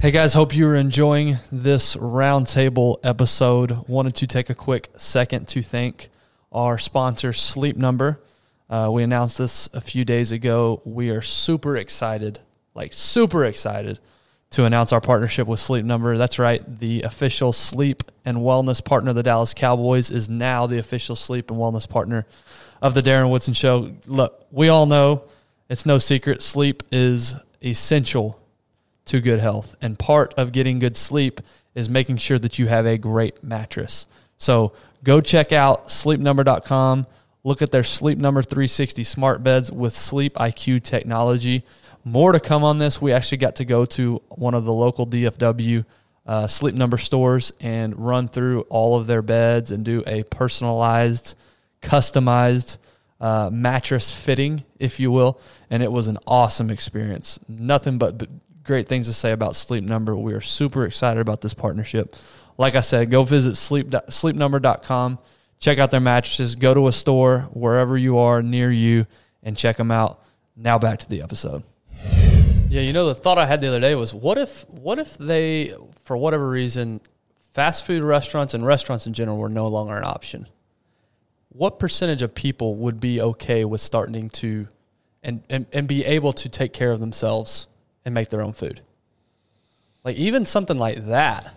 Hey guys, hope you are enjoying this roundtable episode. Wanted to take a quick second to thank our sponsor, Sleep Number. Uh, we announced this a few days ago. We are super excited, like super excited, to announce our partnership with Sleep Number. That's right, the official sleep and wellness partner of the Dallas Cowboys is now the official sleep and wellness partner of the Darren Woodson Show. Look, we all know it's no secret sleep is essential to good health. And part of getting good sleep is making sure that you have a great mattress. So go check out sleepnumber.com. Look at their Sleep Number 360 smart beds with Sleep IQ technology. More to come on this. We actually got to go to one of the local DFW uh, Sleep Number stores and run through all of their beds and do a personalized, customized uh, mattress fitting, if you will. And it was an awesome experience. Nothing but great things to say about Sleep Number. We are super excited about this partnership. Like I said, go visit sleep, sleepnumber.com, check out their mattresses, go to a store wherever you are near you and check them out. Now back to the episode. Yeah, you know the thought I had the other day was what if what if they for whatever reason fast food restaurants and restaurants in general were no longer an option? What percentage of people would be okay with starting to and, and, and be able to take care of themselves and make their own food? Like even something like that.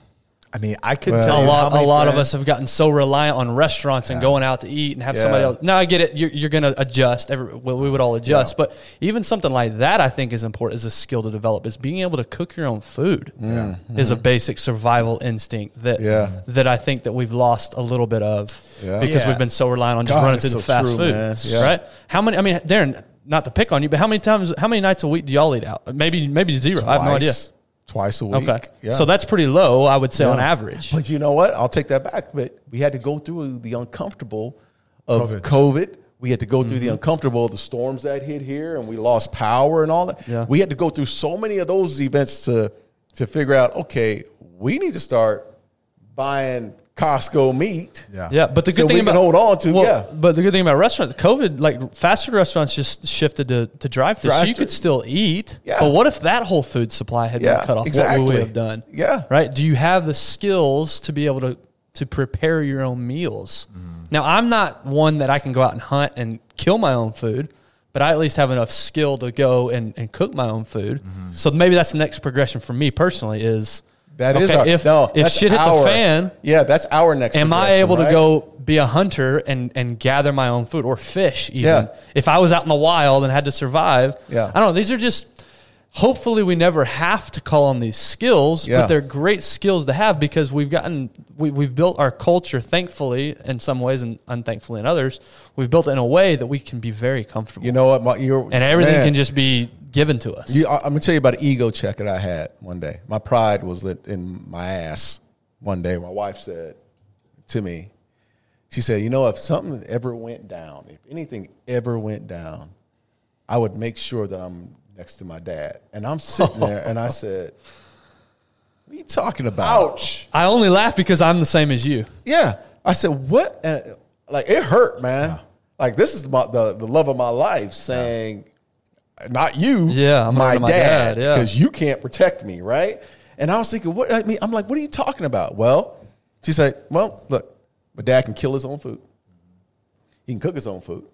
I mean, I could Well, tell A lot, how a many lot of us have gotten so reliant on restaurants and going out to eat and have somebody else. No, I get it. You're, you're going to adjust. Every, well, we would all adjust, but even something like that, I think, is important. Is a skill to develop. Is being able to cook your own food mm-hmm. is a basic survival instinct that Yeah. that I think that we've lost a little bit of Yeah. because Yeah. we've been so reliant on just God, running it's through the fast true, food. Yeah. right? How many? I mean, Darren, not to pick on you, but how many times? How many nights a week do y'all eat out? Maybe maybe zero. I have no idea. Twice- Twice a week. Okay, Yeah. so that's pretty low, I would say, on average. But you know what? I'll take that back. But we had to go through the uncomfortable of COVID. COVID. We had to go through Mm-hmm. the uncomfortable of the storms that hit here, and we lost power and all that. Yeah. We had to go through so many of those events to to figure out. Okay, we need to start buying Costco meat. Yeah. Yeah, but the So good thing we can about hold on to, well, yeah. But the good thing about restaurants, COVID, like fast food restaurants, just shifted to to drive through, so you could still eat. Yeah. But what if that whole food supply had Yeah, been cut off? What would we have done? Yeah. right. Do you have the skills to be able to to prepare your own meals? Mm-hmm. Now, I'm not one that I can go out and hunt and kill my own food. But I at least have enough skill to go and, and cook my own food. Mm-hmm. So maybe that's the next progression for me personally is That is okay, our, if, no, if shit hit our- the fan, Yeah, that's our next. am I able to go be a hunter and and gather my own food or fish even Yeah. if i was out in the wild and had to survive Yeah. i don't know these are just hopefully we never have to call on these skills Yeah. but they're great skills to have because we've gotten we, we've built our culture thankfully in some ways and unthankfully in others we've built it in a way that we can be very comfortable You know what? My, you're, and everything man, can just be given to us You, I, I'm gonna tell you about an ego check that I had one day. My pride was lit in my ass one day. My wife said to me, she said, "You know, if something ever went down, if anything ever went down, I would make sure that I'm next to my dad." And I'm sitting there, and I said, "What are you talking about?" Ouch. i only laugh because i'm the same as you Yeah. I said, "What?" Uh, like it hurt, man. Like this is my, the the love of my life saying, "Not you, Yeah, I'm my, looking my dad, dad, yeah. because you can't protect me, right?" And I was thinking, "What?" I mean, I'm like, "What are you talking about?" Well, she said, "Well, look, my dad can kill his own food. He can cook his own food.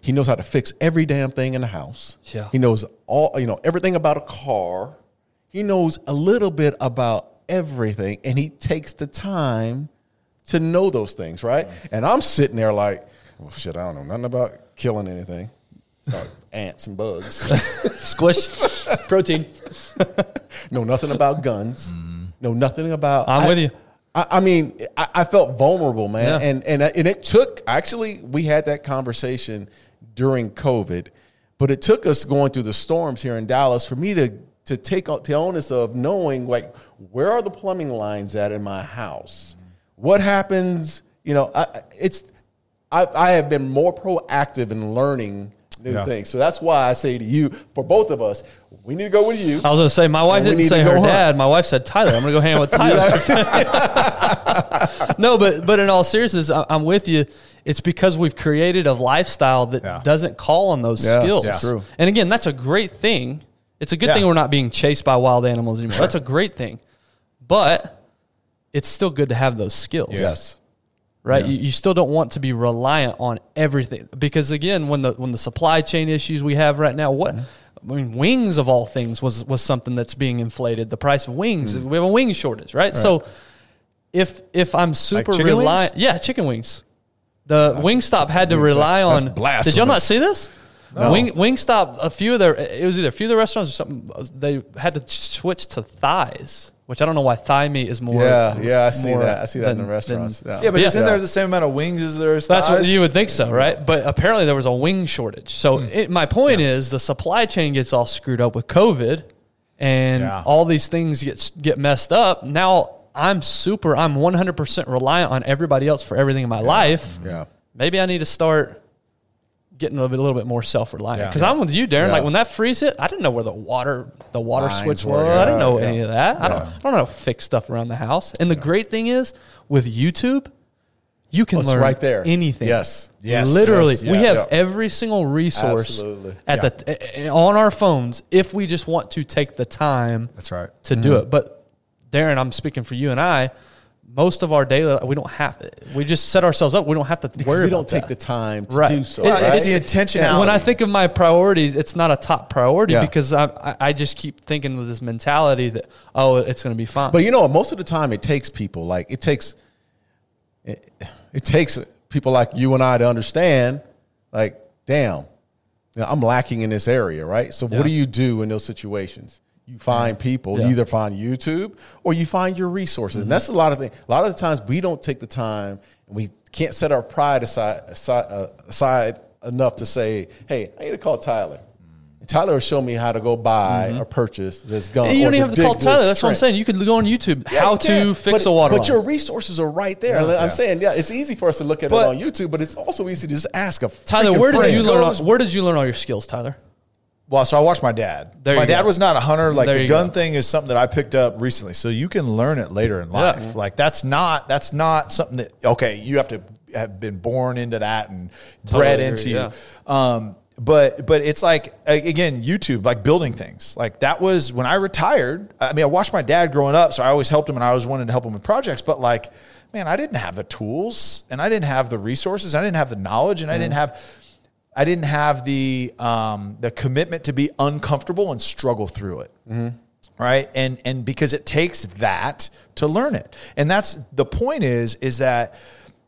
He knows how to fix every damn thing in the house. Yeah. He knows all, you know, everything about a car. He knows a little bit about everything and he takes the time to know those things, right? And I'm sitting there like, well, shit, I don't know nothing about killing anything. Ants and bugs. Squish protein. know nothing about guns. Mm-hmm. Know nothing about. I'm I- with you. I, I mean, I, I felt vulnerable, man, Yeah. and and and it took. Actually, we had that conversation during COVID, but it took us going through the storms here in Dallas for me to to take on- the onus of knowing like where are the plumbing lines at in my house, what happens. You know, I- it's I, I have been more proactive in learning new Yeah. things. So that's why I say to you, for both of us, we need to go with you. I was gonna say my wife didn't say her go hunt. dad. My wife said Tyler. I'm gonna go hang out with Tyler. no, but but in all seriousness, I- I'm with you. It's because we've created a lifestyle that Yeah. doesn't call on those Yes, skills. yeah. true. And again, that's a great thing. It's a good Yeah. thing we're not being chased by wild animals anymore. That's a great thing. But it's still good to have those skills yes. Right? You, you still don't want to be reliant on everything because again, when the when the supply chain issues we have right now, what mm-hmm. I mean, wings of all things was was something that's being inflated. The price of wings, mm. we have a wing shortage, right? So if if I'm super chicken reliant, yeah, chicken wings. The Wingstop had to rely That's on. blasphemous. Did y'all not see this? Wing Wingstop, a few of their it was either a few of the restaurants or something. They had to switch to thighs, which I don't know why thigh meat is more. Yeah, yeah, I see that. I see that in the restaurants. than- yeah. Yeah, but Yeah. isn't there the same amount of wings as there is That's what you would think so, right? But apparently there was a wing shortage. So Hmm. it, my point is the supply chain gets all screwed up with COVID, and Yeah. all these things get get messed up. Now I'm super. I'm 100 percent reliant on everybody else for everything in my life. Yeah. Maybe I need to start getting a little bit, a little bit more self reliant. Yeah. Because I'm with you, Darren. Yeah. Like when that freeze hit, I didn't know where the water the water Lines switch were, was. I didn't know yeah. any of that. I don't. I don't know how to fix stuff around the house. And the great thing is with YouTube. You can Oh, it's learn right there. anything. Yes. Yes. Literally, Yes, we yes. have Yeah. every single resource Absolutely. at the on our phones if we just want to take the time That's right. to do mm-hmm. it. But Darren, I'm speaking for you and I. Most of our daily, we don't have. We just set ourselves up. We don't have to Because worry we don't take that. the time to Right. do so. Well, right? It's the intentionality. when I think of my priorities, it's not a top priority Yeah. because I, I I just keep thinking with this mentality that oh, it's going to be fine. But you know, most of the time it takes people like it takes it, it takes people like you and I to understand, like, damn, you know, I'm lacking in this area, right? So Yeah. what do you do in those situations? You find people, Yeah. you either find YouTube or you find your resources. And that's a lot of things. A lot of the times we don't take the time and we can't set our pride aside, aside, uh, aside enough to say, hey, I need to call Tyler. And Tyler will show me how to go buy or purchase this gun. And you don't even have to call Tyler. That's what I'm saying. You could go on YouTube Yeah, how you to fix but, a water But line. your resources are right there. Yeah. I'm saying, yeah, it's easy for us to look at But- it on YouTube, but it's also easy to just ask a Tyler, where did friend. you learn? All, where did you learn all your skills, Tyler? Well, so I watched my dad. There my dad go. was not a hunter. Like There the gun go. thing is something that I picked up recently. So you can learn it later in life. Yeah. Like that's not that's not something that okay, you have to have been born into that and Totally bred agree, into you. yeah. Um, but but it's like again YouTube like building things like that was when I retired. I mean I watched my dad growing up, so I always helped him and I always wanted to help him with projects. But like man, I didn't have the tools and I didn't have the resources. I didn't have the knowledge and I didn't have I didn't have the um, the commitment to be uncomfortable and struggle through it. Right. And and because it takes that to learn it. And that's the point is, is that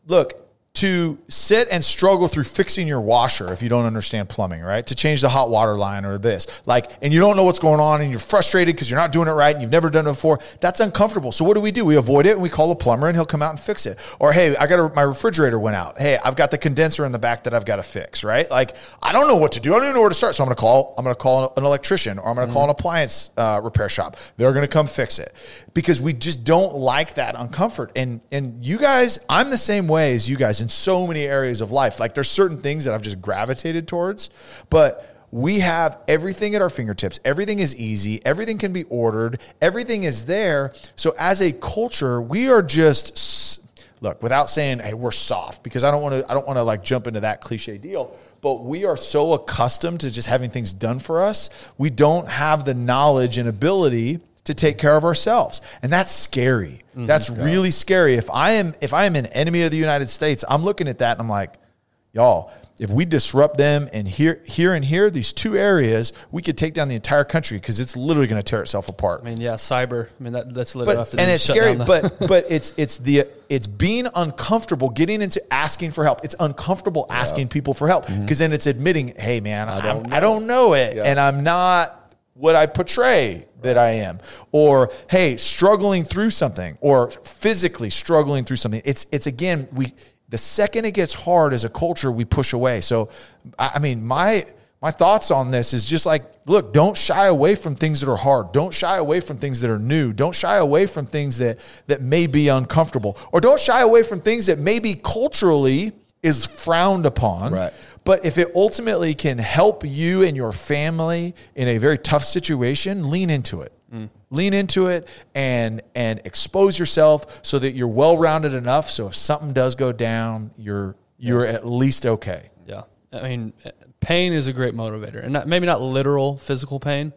look, to sit and struggle through fixing your washer if you don't understand plumbing, right? To change the hot water line or this, like, and you don't know what's going on and you're frustrated because you're not doing it right and you've never done it before. That's uncomfortable. So what do we do? We avoid it and we call a plumber and he'll come out and fix it. Or hey, I got a, my refrigerator went out. Hey, I've got the condenser in the back that I've got to fix, right? Like, I don't know what to do. I don't even know where to start. So I'm going to call. I'm going to call an electrician or I'm going to call an appliance uh, repair shop. They're going to come fix it because we just don't like that uncomfort. And and you guys, I'm the same way as you guys in so many areas of life. Like there's certain things that I've just gravitated towards, but we have everything at our fingertips. Everything is easy. Everything can be ordered. Everything is there. So as a culture, we are just look without saying hey we're soft because I don't want to I don't want to like jump into that cliche deal. But we are so accustomed to just having things done for us. We don't have the knowledge and ability to take care of ourselves. And that's scary. Mm-hmm. That's really scary. If I am if I am an enemy of the United States, I'm looking at that and I'm like, y'all, if we disrupt them and here here and here, these two areas, we could take down the entire country because it's literally going to tear itself apart. I mean, yeah, cyber. I mean, that, that's literally. But and it's scary, but but it's it's the it's being uncomfortable getting into asking for help. It's uncomfortable asking people for help because then it's admitting, hey man, I don't, I don't know it, Yeah. and I'm not what I portray that I am, or hey, struggling through something, or physically struggling through something. It's it's again we the second it gets hard as a culture, we push away. So I I mean my my thoughts on this is just like look don't shy away from things that are hard don't shy away from things that are new don't shy away from things that that may be uncomfortable or don't shy away from things that maybe culturally is frowned upon Right. But if it ultimately can help you and your family in a very tough situation lean into it mm. lean into it and and expose yourself so that you're well-rounded enough so if something does go down you're you're at least okay Yeah, I mean, eh, pain is a great motivator, and not, maybe not literal physical pain,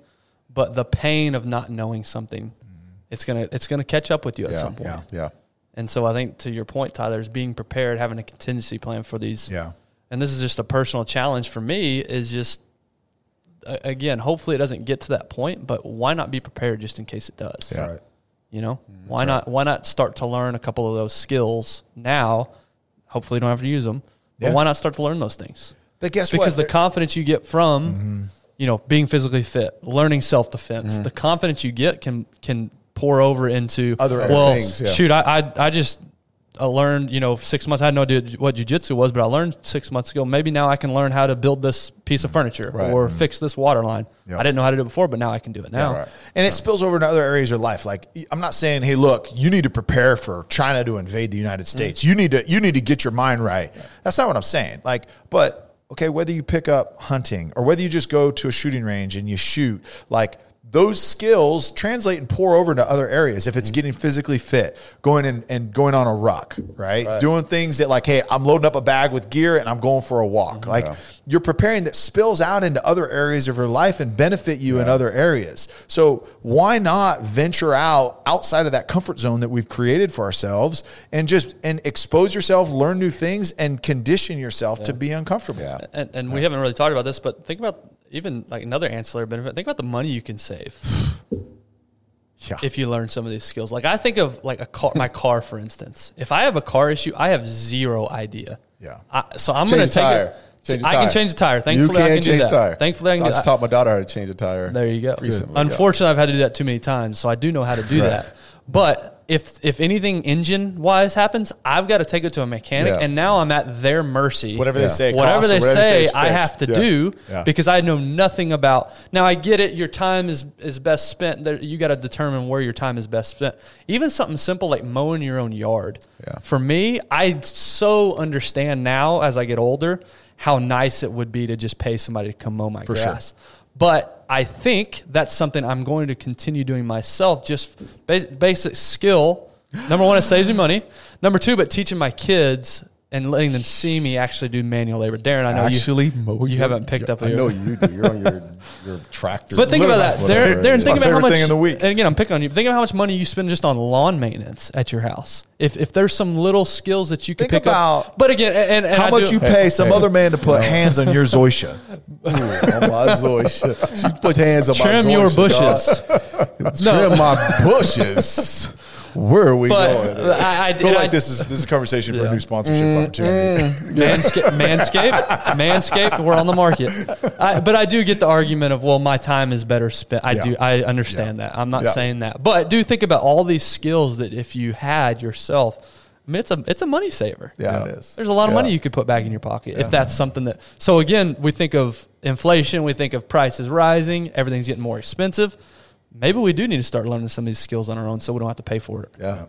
but the pain of not knowing something. Mm. It's gonna it's gonna catch up with you at Yeah, some point. yeah. Yeah. And so I think to your point, Tyler, is being prepared, having a contingency plan for these. yeah And this is just a personal challenge for me. Is just again, hopefully it doesn't get to that point, but why not be prepared just in case it does? Yeah. Right. You know, mm-hmm. why not? Why not start to learn a couple of those skills now? Hopefully, you don't have to use them. But Yeah. why not start to learn those things? but guess what? because what the confidence you get from mm-hmm. you know being physically fit learning self-defense mm-hmm. the confidence you get can can pour over into Other well things, yeah. shoot I, I i just I learned, you know, six months. I had no idea what jujitsu was, but I learned six months ago. Maybe now I can learn how to build this piece of furniture Right. or mm-hmm. fix this water line. Yeah. I didn't know how to do it before, but now I can do it now. right. And it spills over into other areas of life. Like I'm not saying, hey, look, you need to prepare for China to invade the United mm-hmm. States. You need to you need to get your mind right. That's not what I'm saying. Like, but okay, whether you pick up hunting or whether you just go to a shooting range and you shoot, like those skills translate and pour over into other areas. If it's mm-hmm. getting physically fit, going in and going on a ruck, right? Right. Doing things that like, hey, I'm loading up a bag with gear and I'm going for a walk. Mm-hmm. Like you're preparing that spills out into other areas of your life and benefit you in other areas. So why not venture out outside of that comfort zone that we've created for ourselves and just and expose yourself, learn new things, and condition yourself to be uncomfortable. Yeah. And, and we haven't really talked about this, but think about even like another ancillary benefit. Think about the money you can save Yeah. if you learn some of these skills. Like I think of like a car, my car, for instance. If I have a car issue, I have zero idea. Yeah. I, so I'm going to take tire. it. Change I can change the tire. You Thankfully, I can can do change that. the tire. Thankfully, I can I do just taught my daughter how to change a tire. There you go. Recently, yeah. Unfortunately, I've had to do that too many times, so I do know how to do Right. that. But if if anything engine wise happens, I've got to take it to a mechanic, Yeah. and now I'm at their mercy. Whatever Yeah. they say, whatever costs or they whatever say, is I have to Yeah. do Yeah. because I know nothing about. Now I get it. Your time is is best spent. There, you got to determine where your time is best spent. Even something simple like mowing your own yard. Yeah. For me, I so understand now as I get older how nice it would be to just pay somebody to come mow my sure. grass. But I think that's something I'm going to continue doing myself. Just bas- basic skill. Number one, it saves me money. Number two, but teaching my kids and letting them see me actually do manual labor. Darren, I know Actually, you, mow you your- haven't picked up. I your- know you do. You're on your your tractor. But think about that, Whatever Darren. it Darren think about how much. thing in the week. And again, I'm picking on you. Think about how much money you spend just on lawn maintenance at your house. If if there's some little skills that you could Think pick about up. But again, and, and How I much do- you pay some Hey, other man to put hands on your Zoysia? Ooh, on my Zoysia. She put hands on my zoysia. trim your bushes. dog. Trim my bushes. Where are we But going? I, I, I feel and I- like this is this is a conversation for a new sponsorship opportunity. Mm, mm. Manscaped, Manscaped, Manscaped, we're on the market. I, but I do get the argument of, well, my time is better spent. I Yeah. do, I understand that. I'm not Yeah. saying that, but do think about all these skills that if you had yourself, I mean, it's a it's a money saver. Yeah, it is. There's a lot of Yeah. money you could put back in your pocket if that's something that. So again, we think of inflation, we think of prices rising, everything's getting more expensive. Maybe we do need to start learning some of these skills on our own, so we don't have to pay for it. Yeah.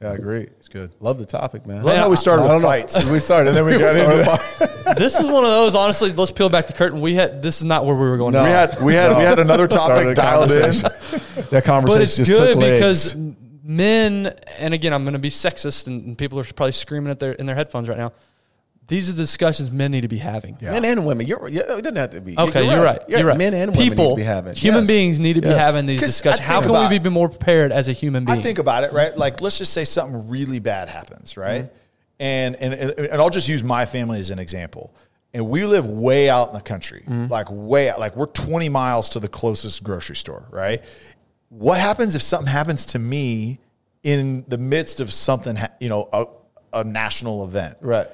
Yeah, I agree. It's good. Love the topic, man. Love how we started I with don't know. fights. We started, and then we got into this is one of those. Honestly, let's peel back the curtain. We had this is not where we were going. No. We had we had we had another Started topic a dialed in. conversation. That conversation but it's just good took legs. because men and again i'm going to be sexist and, and people are probably screaming at their in their headphones right now these are the discussions men need to be having. Yeah. Men and women. You're, yeah, it doesn't have to be. Okay, you're, right. You're, right. Men and women People, need to be having. human Yes. beings need to be Yes. having these discussions. How can about- we be more prepared as a human being? I think about it, right? Like, let's just say something really bad happens, right? Mm-hmm. And, and and I'll just use my family as an example. And we live way out in the country, Mm-hmm. like way out, like we're 20 miles to the closest grocery store, right? What happens if something happens to me in the midst of something, you know, a, a national event? Right.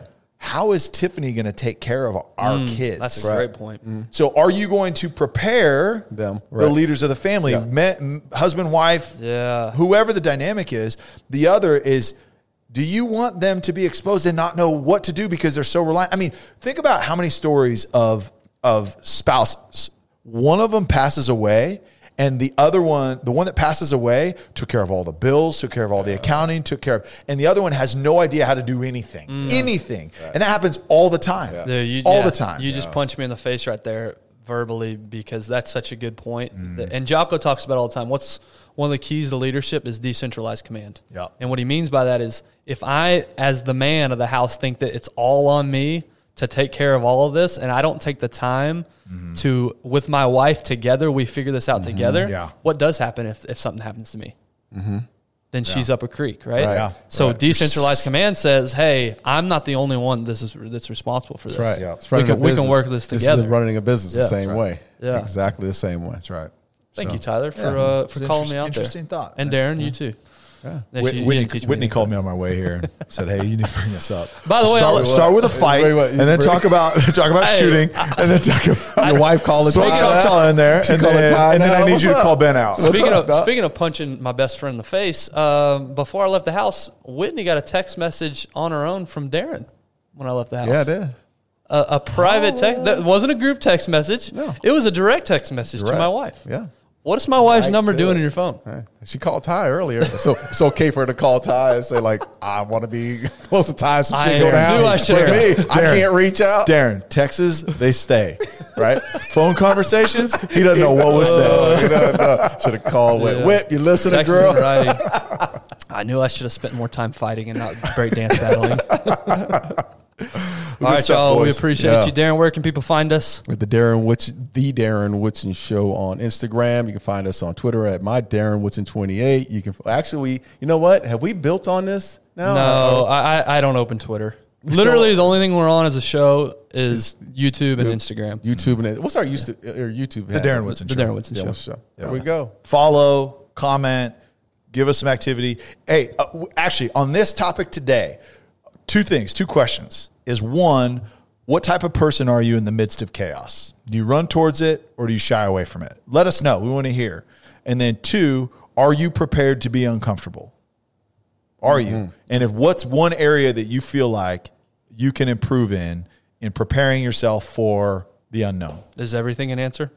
How is Tiffany going to take care of our kids? Mm, That's a great point. So, are you going to prepare Them, the leaders of the family, Yeah. men, husband, wife, Yeah. whoever the dynamic is? The other is, do you want them to be exposed and not know what to do because they're so reliant? I mean, think about how many stories of of spouses. One of them passes away. And the other one, the one that passes away, took care of all the bills, took care of all the accounting, took care of, and the other one has no idea how to do anything, anything, and that happens all the time, Dude, you- all yeah, the time. You just punched me in the face right there verbally because that's such a good point. Mm. And Jocko talks about all the time. What's one of the keys to leadership is decentralized command. Yeah. And what he means by that is if I, as the man of the house, think that it's all on me to take care of all of this, and I don't take the time Mm-hmm. to, with my wife together, we figure this out together. Yeah. What does happen if, if something happens to me? Then she's up a creek, right? Right. Yeah. So Right. decentralized command says, "Hey, I'm not the only one this is that's responsible for this. That's right. Yeah. It's We can- a we can work this This together. is running a business Yeah. the same Right. way. Yeah. Exactly the same way. That's right. Thank So- you, Tyler, for Yeah. uh, for an calling interest- me out interesting there. thought. And Darren, you too. Yeah. That Whit- you- you Whitney, didn't teach me Whitney called me on my way here. and Said, "Hey, you need to bring this up." By the way, start, I'll- with, start with a fight, Bring what- and then bring- talk about talk about Hey, shooting, and then talk about Your wife called Throw Ty Choctaw out. in there, She and called then, Ty and then I need What's you to up? call Ben out. Speaking up, of speaking of punching my best friend in the face, um, before I left the house, Whitney got a text message on her own from Darren when I left the house. Yeah, I did. A, a private text that wasn't a group text message. No. It was a direct text message to my wife. Yeah. What is my wife's Right number to doing it. in your phone? Right. She called Ty earlier, so it's okay for her to call Ty and say like, "I want to be close to Ty, so I shit go knew down." I should've- For me, I can't reach out. Darren, Texas, they stay, right? Phone conversations, he doesn't know what was Oh, said. you know, no. Should have called Whit. Yeah. Whit, you listening, Texting girl? and writing. I knew I should have spent more time fighting and not breakdance battling. All right, stuff, y'all. We appreciate Yeah. you, Darren. Where can people find us? With the Darren Witch, the Darren Woodson Show on Instagram. You can find us on Twitter at my Darren Woodson twenty eight. You can actually, we, you know what? Have we built on this now? No, uh, uh, I, I, I don't open Twitter. Literally, the only thing we're on as a show is YouTube and Instagram. YouTube and it. What's our YouTube? Uh, or YouTube The Darren Woodson The Show. Darren Woodson Yeah, Show. what's the show? There we go. Follow, comment, give us some activity. Hey, uh, actually, on this topic today, two things, two questions. Is one, what type of person are you in the midst of chaos? Do you run towards it or do you shy away from it? Let us know. We want to hear. And then two, are you prepared to be uncomfortable? Are you? Mm-hmm. And if what's one area that you feel like you can improve in in preparing yourself for the unknown? Is everything an answer?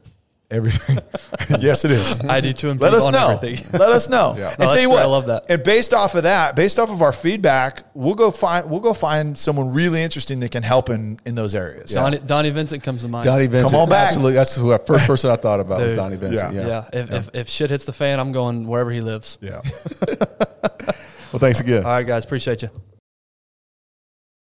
Everything. yes, it is. I need to improve Let us on know. everything. Let us know. Yeah. And No, tell you what, I love that. And based off of that, based off of our feedback, we'll go find we'll go find someone really interesting that can help in in those areas. Donnie, Donnie Vincent comes to mind. Donnie Vincent. come on back. Absolutely. That's who I first person I thought about was Dude. Donnie Vincent. Yeah. Yeah. yeah. If, If, if shit hits the fan, I'm going wherever he lives. Yeah. Well, thanks again. All right, guys. Appreciate you.